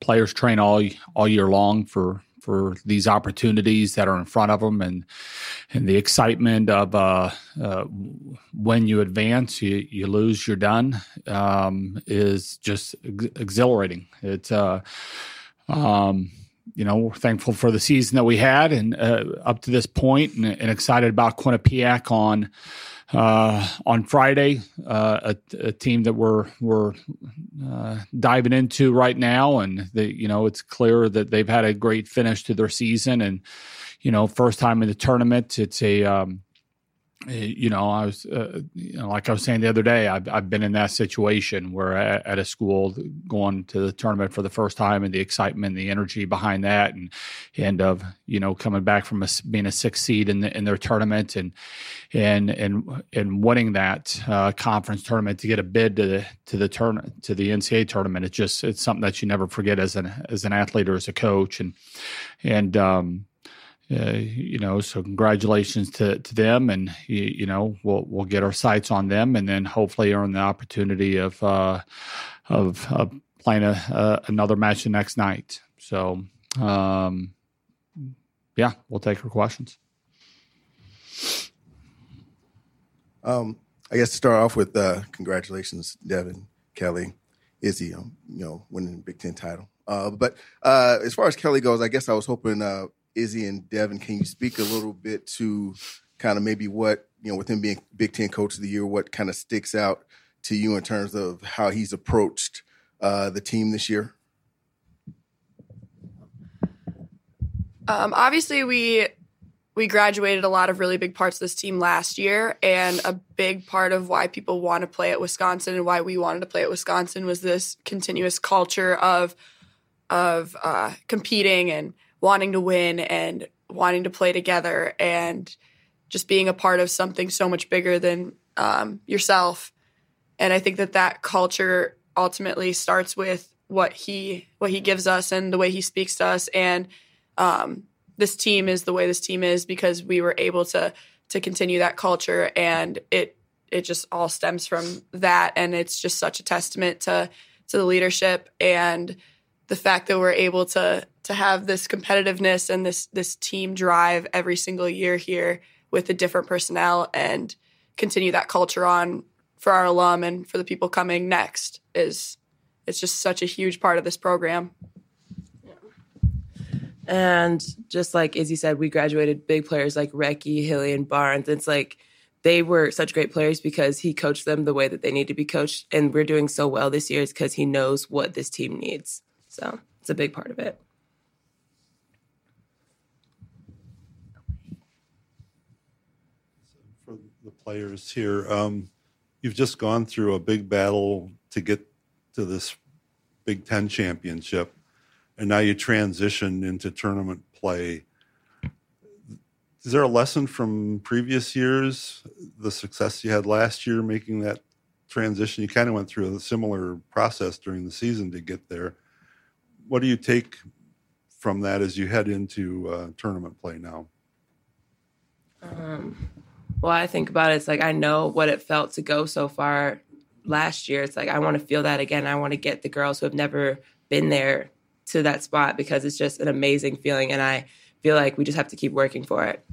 Speaker 28: players train all all year long for for these opportunities that are in front of them, and and the excitement of uh, uh, when you advance, you you lose, you're done, um, is just ex- exhilarating. It's uh, um, you know, we're thankful for the season that we had and uh, up to this point, and, and excited about Quinnipiac on uh, on Friday, uh, a, a, team that we're we're uh, diving into right now, and the, you know it's clear that they've had a great finish to their season, and you know first time in the tournament, it's a um, you know, I was, uh, you know, like I was saying the other day, I've, I've been in that situation where at, a school going to the tournament for the first time and the excitement, the energy behind that, and and of you know coming back from a, being a sixth seed in the, in their tournament and and and and winning that uh, conference tournament to get a bid to the to the turn to the NCAA tournament. It's just it's something that you never forget as an as an athlete or as a coach, and and um, uh, you know, so congratulations to, to them, and you, you, know we'll we'll get our sights on them, and then hopefully earn the opportunity of uh, of, playing a, a, another match the next night. So, um, yeah, we'll take our questions.
Speaker 29: Um, I guess to start off with, uh, congratulations, Devyn, Kelly, Izzy, um, you know, winning the Big Ten title. Uh, but uh, as far as Kelly goes, I guess I was hoping uh, Izzy and Devyn, can you speak a little bit to kind of maybe what, you know, with him being Big Ten Coach of the Year, what kind of sticks out to you in terms of how he's approached uh, the team this year?
Speaker 30: Um, obviously, we we graduated a lot of really big parts of this team last year, and a big part of why people want to play at Wisconsin and why we wanted to play at Wisconsin was this continuous culture of of uh, competing and wanting to win and wanting to play together and just being a part of something so much bigger than um, yourself. And I think that that culture ultimately starts with what he what he gives us and the way he speaks to us. And um, this team is the way this team is because we were able to to continue that culture, and it it just all stems from that. And it's just such a testament to to the leadership and the fact that we're able to to have this competitiveness and this this team drive every single year here with a different personnel and continue that culture on for our alum and for the people coming next is it's just such a huge part of this program.
Speaker 31: And just like Izzy said, we graduated big players like Rettke, Hilley, and Barnes. It's like they were such great players because he coached them the way that they need to be coached. And we're doing so well this year is because he knows what this team needs. So it's a big part of it.
Speaker 27: For the players here, um, you've just gone through a big battle to get to this Big Ten championship, and now you transition into tournament play. Is there a lesson from previous years, the success you had last year making that transition? You kind of went through a similar process during the season to get there what do you take from that as you head into uh, tournament play now?
Speaker 31: Um, well, I think about it. It's like I know what it felt to go so far last year. It's like I want to feel that again. I want to get the girls who have never been there to that spot because it's just an amazing feeling, and I feel like we just have to keep working for it.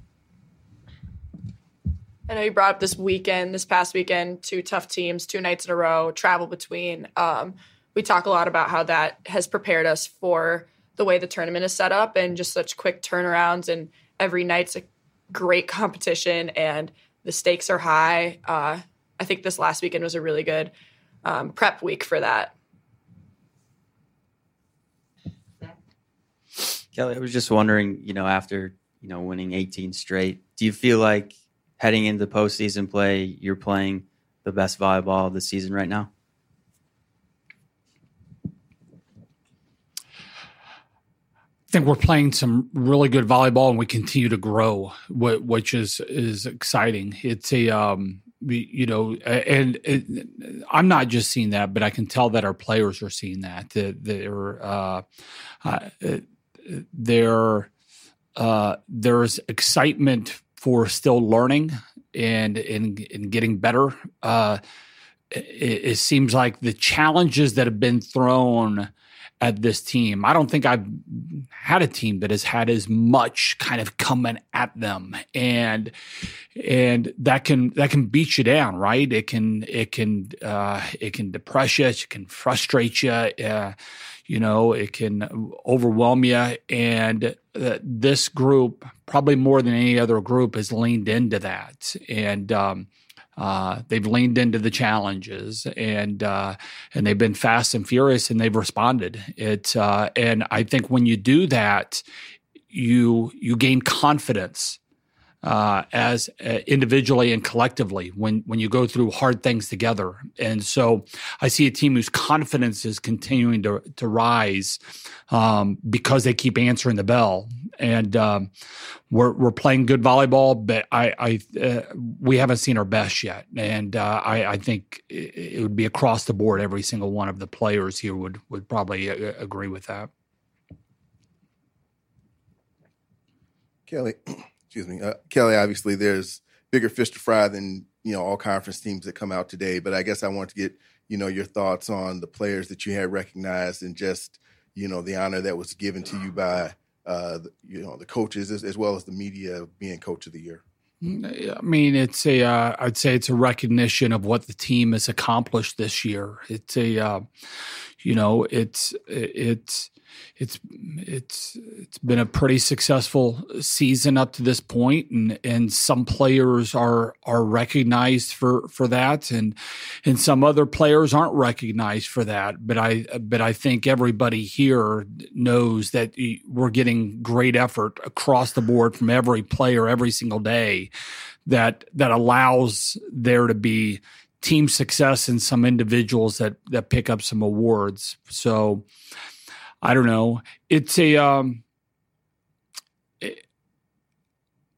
Speaker 30: I know you brought up this weekend, this past weekend, two tough teams, two nights in a row, travel between. Um, we talk a lot about how that has prepared us for the way the tournament is set up and just such quick turnarounds and every night's a great competition and the stakes are high. Uh, I think this last weekend was a really good um, prep week for that.
Speaker 32: Kelly, I was just wondering, you know, after you know winning 18 straight, do you feel like heading into postseason play, you're playing the best volleyball of the season right now?
Speaker 28: I think we're playing some really good volleyball, and we continue to grow, which is is exciting. It's a um, you know, and it, I'm not just seeing that, but I can tell that our players are seeing that. They're uh, uh, there uh, there's excitement for still learning and in in getting better. Uh, it, it seems like the challenges that have been thrown at this team. I don't think I've had a team that has had as much kind of coming at them. And and that can that can beat you down, right? It can it can uh, it can depress you, it can frustrate you, uh, you know, it can overwhelm you. And uh, this group probably more than any other group has leaned into that. And um, uh, they've leaned into the challenges and uh, and they've been fast and furious and they've responded. It uh, and I think when you do that, you you gain confidence. Uh, as uh, individually and collectively when when you go through hard things together. And so I see a team whose confidence is continuing to to rise um, because they keep answering the bell. And um, we're we're playing good volleyball, but I, I uh, we haven't seen our best yet. And uh, I, I think it would be across the board. Every single one of the players here would would probably uh, agree with that.
Speaker 29: Kelly, excuse me, uh, Kelly. Obviously, there's bigger fish to fry than you know all conference teams that come out today. But I guess I want to get you know your thoughts on the players that you had recognized and just you know the honor that was given to you by uh, you know the coaches as, as, well as the media being coach of the year.
Speaker 28: I mean, it's a. Uh, I'd say it's a recognition of what the team has accomplished this year. It's a, uh, you know, it's it's it's it's it's been a pretty successful season up to this point and and some players are are recognized for for that and and some other players aren't recognized for that. But i but i think everybody here knows that we're getting great effort across the board from every player every single day that that allows there to be team success and some individuals that that pick up some awards. So I don't know. It's a. Um, it,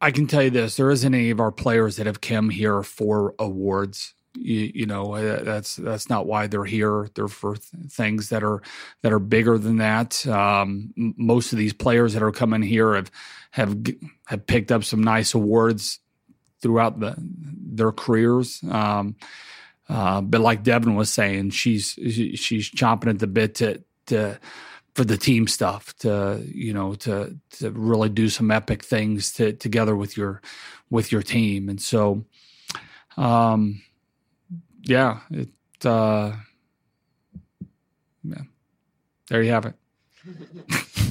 Speaker 28: I can tell you this: there isn't any of our players that have come here for awards. You, you, know uh, that's that's not why they're here. They're for th- things that are that are bigger than that. Um, most of these players that are coming here have have have picked up some nice awards throughout the their careers. Um, uh, but like Devyn was saying, she's she's chomping at the bit to to for the team stuff to you know to to really do some epic things to, together with your with your team. And so um yeah it uh yeah there you have it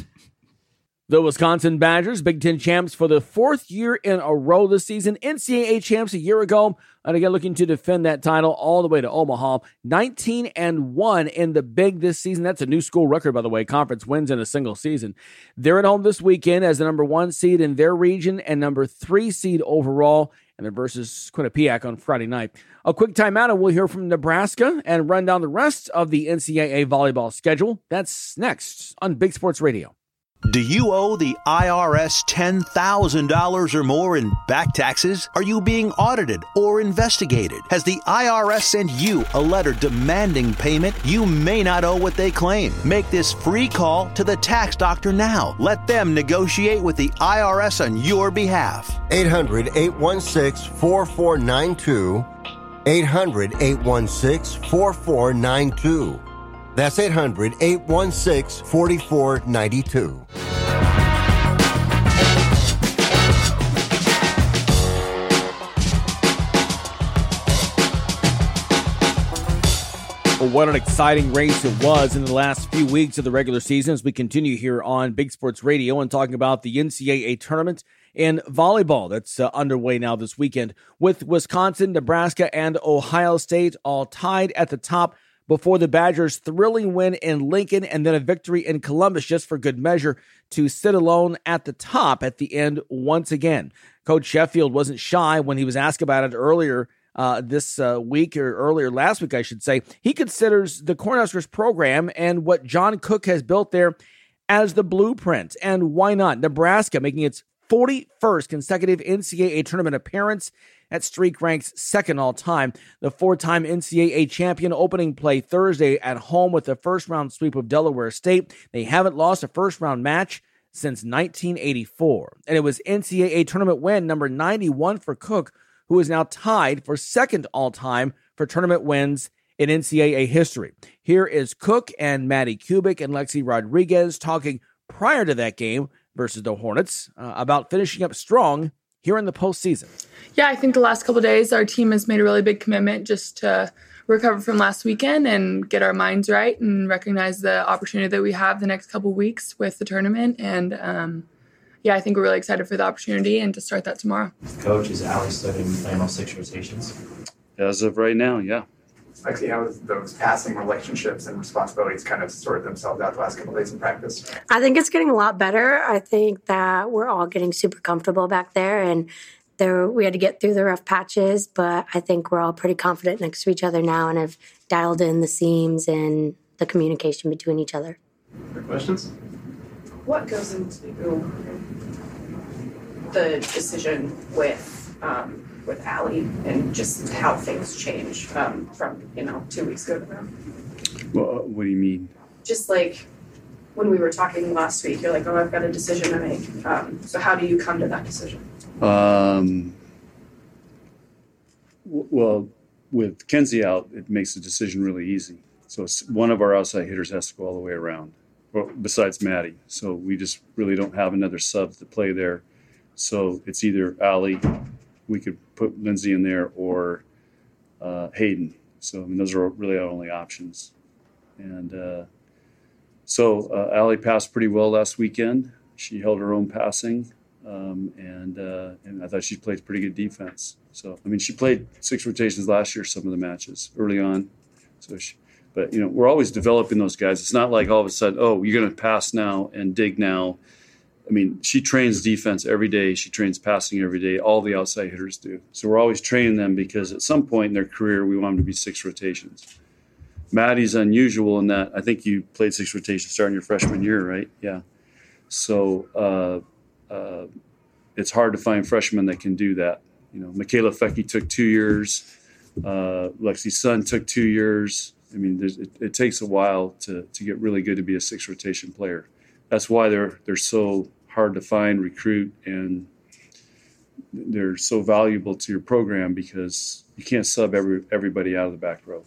Speaker 2: The Wisconsin Badgers, Big Ten champs for the fourth year in a row this season, NCAA champs a year ago, and again looking to defend that title all the way to Omaha. 19 and 1 in the Big this season. That's a new school record, by the way. Conference wins in a single season. They're at home this weekend as the number one seed in their region and number three seed overall, and they're versus Quinnipiac on Friday night. A quick timeout, and we'll hear from Nebraska and run down the rest of the NCAA volleyball schedule. That's next on Big Sports Radio.
Speaker 33: Do you owe the IRS $10,000 or more in back taxes? Are you being audited or investigated? Has the IRS sent you a letter demanding payment? You may not owe what they claim. Make this free call to the tax doctor now. Let them negotiate with the IRS on your behalf.
Speaker 6: 800 816 4492. 800 816 4492. That's 800 816 4492.
Speaker 2: Well, what an exciting race it was in the last few weeks of the regular season as we continue here on Big Sports Radio and talking about the NCAA tournament in volleyball that's uh, underway now this weekend with Wisconsin, Nebraska, and Ohio State all tied at the top before the Badgers' thrilling win in Lincoln and then a victory in Columbus, just for good measure, to sit alone at the top at the end once again. Coach Sheffield wasn't shy when he was asked about it earlier uh, this uh, week or earlier last week, I should say. He considers the Cornhuskers program and what John Cook has built there as the blueprint. And why not? Nebraska making its 41st consecutive NCAA tournament appearance that streak ranks second all time. The four time NCAA champion opening play Thursday at home with the first round sweep of Delaware State. They haven't lost a first round match since 1984. And it was NCAA tournament win number 91 for Cook, who is now tied for second all time for tournament wins in NCAA history. Here is Cook and Madi Kubik and Lexi Rodriguez talking prior to that game versus the Hornets uh, about finishing up strong here in the postseason?
Speaker 34: Yeah, I think the last couple days our team has made a really big commitment just to recover from last weekend and get our minds right and recognize the opportunity that we have the next couple weeks with the tournament. And um, yeah, I think we're really excited for the opportunity and to start that tomorrow.
Speaker 35: Coach, is Ally still going to be playing all six rotations?
Speaker 36: As of right now, yeah.
Speaker 37: I see how those passing relationships and responsibilities kind of sorted themselves out the last couple days in practice?
Speaker 38: I think it's getting a lot better. I think that we're all getting super comfortable back there, and
Speaker 39: there we had to get through the rough patches, but I think we're all pretty confident next to each other now and have dialed in the seams and the communication between each other.
Speaker 37: Other questions?
Speaker 40: What goes into the decision with um, with Ally and just how things change um, from you know two weeks ago to now?
Speaker 36: Well, what do you mean?
Speaker 40: Just like when we were talking last week, you're like, oh, I've got a decision to make. Um, so how do you come to that decision?
Speaker 36: Um, w- well, with Kenzie out, it makes the decision really easy. So one of our outside hitters has to go all the way around, well, besides Madi. So we just really don't have another sub to play there. So it's either Ally, we could put Lindsay in there, or uh, Hayden. So I mean, those are really our only options. And uh, so uh, Ally passed pretty well last weekend. She held her own passing, um, and uh, and I thought she played pretty good defense. So I mean, she played six rotations last year, some of the matches early on. So she, but you know, we're always developing those guys. It's not like all of a sudden, oh, you're going to pass now and dig now. I mean, she trains defense every day. She trains passing every day. All the outside hitters do. So we're always training them because at some point in their career, we want them to be six rotations. Madi's unusual in that I think you played six rotations starting your freshman year, right? Yeah. So uh, uh, it's hard to find freshmen that can do that. You know, Mikaela Foecke took two years. Uh, Lexi Sun took two years. I mean, it, it takes a while to, to get really good to be a six rotation player. That's why they're they're so hard to find, recruit, and they're so valuable to your program because you can't sub every everybody out of the back row.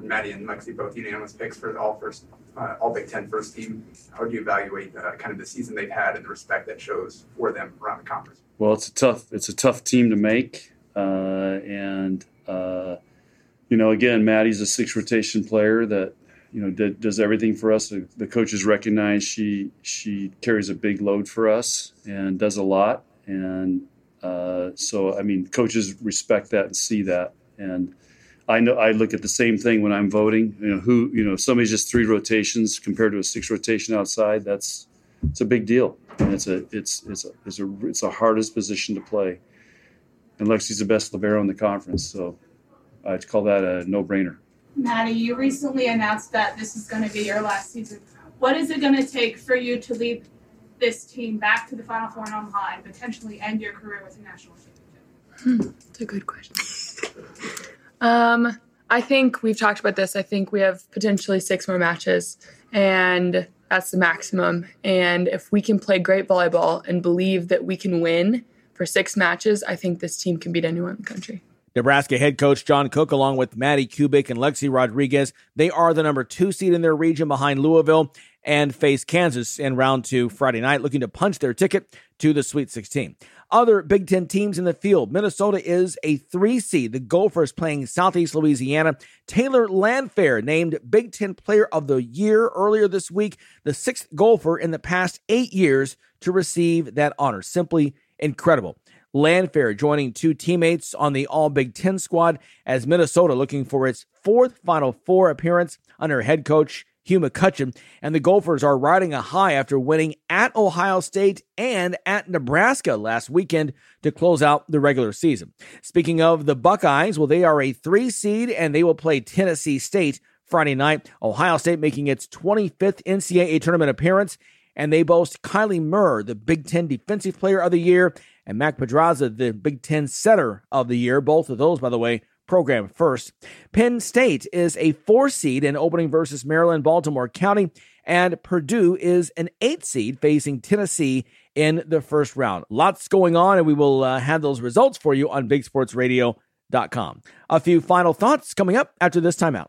Speaker 37: Madi and Lexi both unanimous picks for all first, uh, all Big Ten first team. How do you evaluate uh, kind of the season they've had and the respect that shows for them around the conference?
Speaker 36: Well, it's a tough it's a tough team to make, uh, and uh, you know, again, Madi's a six rotation player that you know does everything for us. The, the coaches recognize she she carries a big load for us and does a lot, and uh, so I mean, coaches respect that and see that, and I know I look at the same thing when I'm voting. You know, who you know, if somebody's just three rotations compared to a six rotation outside, that's it's a big deal, and it's a it's it's a it's a it's the hardest position to play. And Lexi's the best libero in the conference, so I'd call that a no-brainer.
Speaker 41: Madi, you recently announced that this is going to be your last season. What is it going to take for you to lead this team back to the Final Four and on high, and potentially end your career with a national championship?
Speaker 34: Hmm, that's a good question. Um, I think we've talked about this. I think we have potentially six more matches, and that's the maximum. And if we can play great volleyball and believe that we can win for six matches, I think this team can beat anyone in the country.
Speaker 2: Nebraska head coach John Cook, along with Madi Kubik and Lexi Rodriguez, they are the number two seed in their region behind Louisville and face Kansas in round two Friday night, looking to punch their ticket to the Sweet 16. Other Big Ten teams in the field Minnesota is a three seed. The Gophers playing Southeast Louisiana. Taylor Landfair named Big Ten Player of the Year earlier this week, the sixth Gopher in the past eight years to receive that honor. Simply incredible. Landfair joining two teammates on the All Big Ten squad as Minnesota looking for its fourth Final Four appearance under head coach Hugh McCutcheon. And the Gophers are riding a high after winning at Ohio State and at Nebraska last weekend to close out the regular season. Speaking of the Buckeyes, well, they are a three seed and they will play Tennessee State Friday night. Ohio State making its 25th NCAA tournament appearance. And they boast Kylie Murr, the Big Ten Defensive Player of the Year, and Mac Podraza, the Big Ten Setter of the Year. Both of those, by the way, program first. Penn State is a four seed in opening versus Maryland, Baltimore County, and Purdue is an eight seed facing Tennessee in the first round. Lots going on, and we will uh, have those results for you on BigSportsRadio.com. A few final thoughts coming up after this timeout.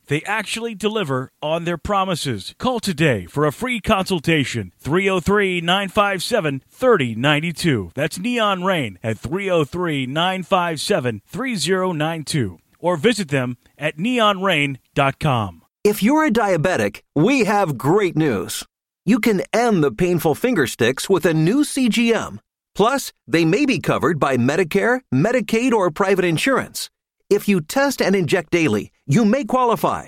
Speaker 1: They actually deliver on their promises. Call today for a free consultation. 303 957 3092. That's Neon Rain at 303 957 3092. or visit them at neonrain.com.
Speaker 42: If you're a diabetic, we have great news. You can end the painful finger sticks with a new CGM. Plus, they may be covered by Medicare, Medicaid, or private insurance. If you test and inject daily, you may qualify.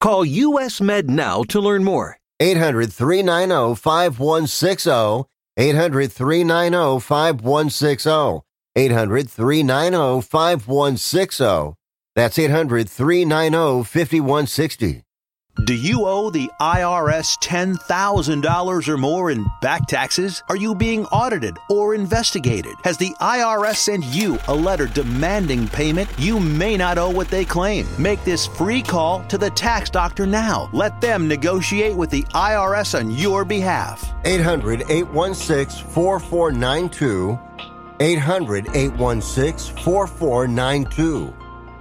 Speaker 42: Call US Med now to learn more.
Speaker 6: 800 390 5160. 800 390 5160. 800 390 5160. That's 800 390 5160.
Speaker 33: Do you owe the IRS $10,000 or more in back taxes? Are you being audited or investigated? Has the IRS sent you a letter demanding payment? You may not owe what they claim. Make this free call to the tax doctor now. Let them negotiate with the IRS on your behalf.
Speaker 6: 800 816 4492. 800 816 4492.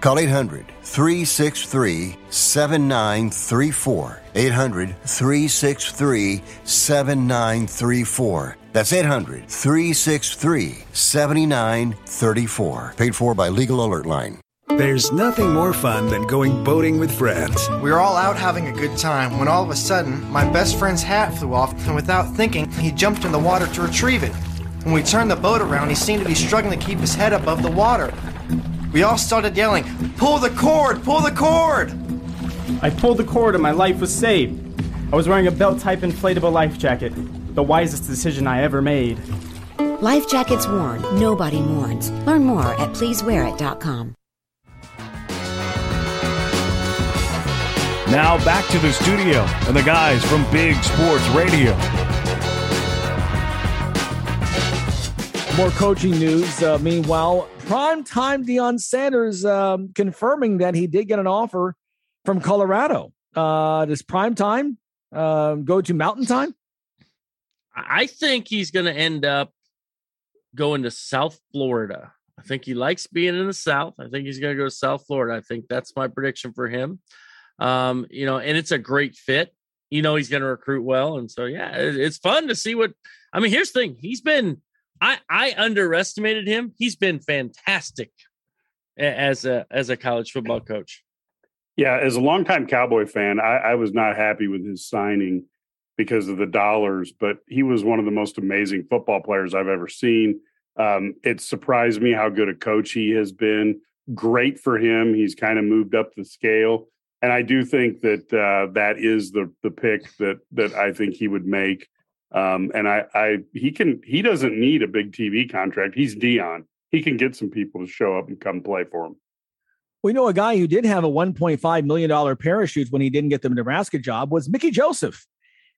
Speaker 6: Call 800 363 7934. 800 363 7934. That's 800 363 7934. Paid for by Legal Alert Line.
Speaker 37: There's nothing more fun than going boating with friends.
Speaker 43: We were all out having a good time when all of a sudden, my best friend's hat flew off, and without thinking, he jumped in the water to retrieve it. When we turned the boat around, he seemed to be struggling to keep his head above the water. We all started yelling, Pull the cord! Pull the cord!
Speaker 44: I pulled the cord and my life was saved. I was wearing a belt type inflatable life jacket. The wisest decision I ever made.
Speaker 45: Life jackets worn, nobody mourns. Learn more at pleasewearit.com.
Speaker 1: Now back to the studio and the guys from Big Sports Radio.
Speaker 2: More coaching news. Uh, meanwhile, primetime Deion Sanders um, confirming that he did get an offer from Colorado. Uh, does primetime uh, go to Mountain Time?
Speaker 3: I think he's going to end up going to South Florida. I think he likes being in the South. I think he's going to go to South Florida. I think that's my prediction for him. Um, you know, and it's a great fit. You know, he's going to recruit well, and so yeah, it's fun to see what. I mean, here's the thing: he's been. I I underestimated him. He's been fantastic as a as a college football coach.
Speaker 4: Yeah, as a longtime Cowboy fan, I, I was not happy with his signing because of the dollars, but he was one of the most amazing football players I've ever seen. Um, it surprised me how good a coach he has been. Great for him. He's kind of moved up the scale, and I do think that uh, that is the the pick that that I think he would make. Um, and I, I he can he doesn't need a big TV contract. He's Deion. He can get some people to show up and come play for him.
Speaker 2: We know a guy who did have a $1.5 million parachute when he didn't get the Nebraska job was Mickey Joseph.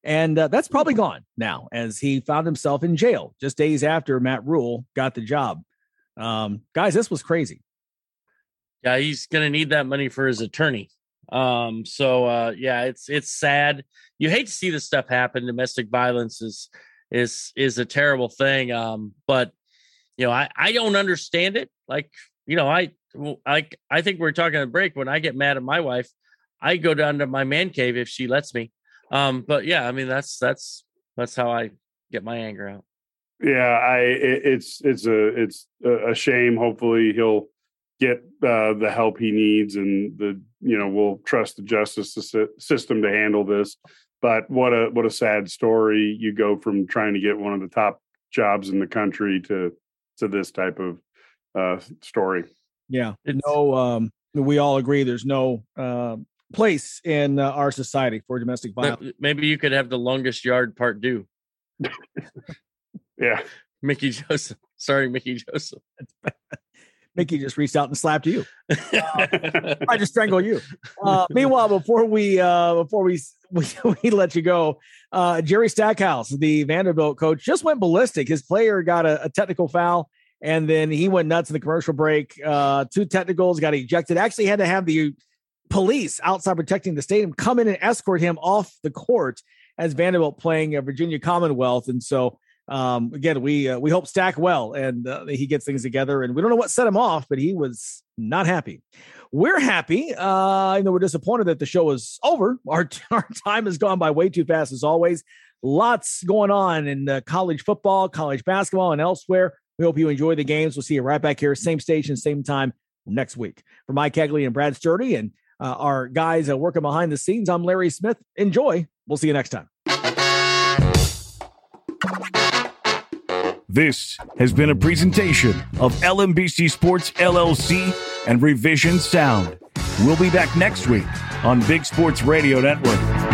Speaker 2: And uh, that's probably gone now as he found himself in jail just days after Matt Rhule got the job. Um, guys, this was crazy.
Speaker 3: Yeah, he's going to need that money for his attorney. Um, so uh, yeah, it's it's sad. You hate to see this stuff happen. Domestic violence is is is a terrible thing. Um, but you know, I I don't understand it. Like you know, I I I think we're talking a break. When I get mad at my wife, I go down to my man cave if she lets me. Um, but yeah, I mean that's that's that's how I get my anger out.
Speaker 4: Yeah, I it, it's it's a it's a shame. Hopefully he'll get uh, the help he needs, and the you know we'll trust the justice system to handle this. But what a what a sad story. You go from trying to get one of the top jobs in the country to to this type of uh, story.
Speaker 2: Yeah, no, um, we all agree. There's no uh, place in uh, our society for domestic violence.
Speaker 3: Maybe you could have the longest yard part due.
Speaker 4: yeah,
Speaker 3: Mickey Joseph. Sorry, Mickey Joseph.
Speaker 2: Mickey just reached out and slapped you. Uh, I just strangle you. Uh, meanwhile, before we uh, before we, we we let you go, uh, Jerry Stackhouse, the Vanderbilt coach, just went ballistic. His player got a, a technical foul, and then he went nuts in the commercial break. Uh, two technicals, got ejected. Actually, had to have the police outside protecting the stadium come in and escort him off the court as Vanderbilt playing Virginia Commonwealth, and so um, again, we uh, we hope Stack well and uh, he gets things together. And we don't know what set him off, but he was not happy. We're happy. Uh, know, we're disappointed that the show is over. Our our time has gone by way too fast, as always. Lots going on in uh, college football, college basketball, and elsewhere. We hope you enjoy the games. We'll see you right back here, same station, same time next week. For Mike Cagley and Brad Sturdy and uh, our guys uh, working behind the scenes, I'm Larry Smith. Enjoy. We'll see you next time.
Speaker 1: This has been a presentation of LMBC Sports LLC and Revision Sound. We'll be back next week on Big Sports Radio Network.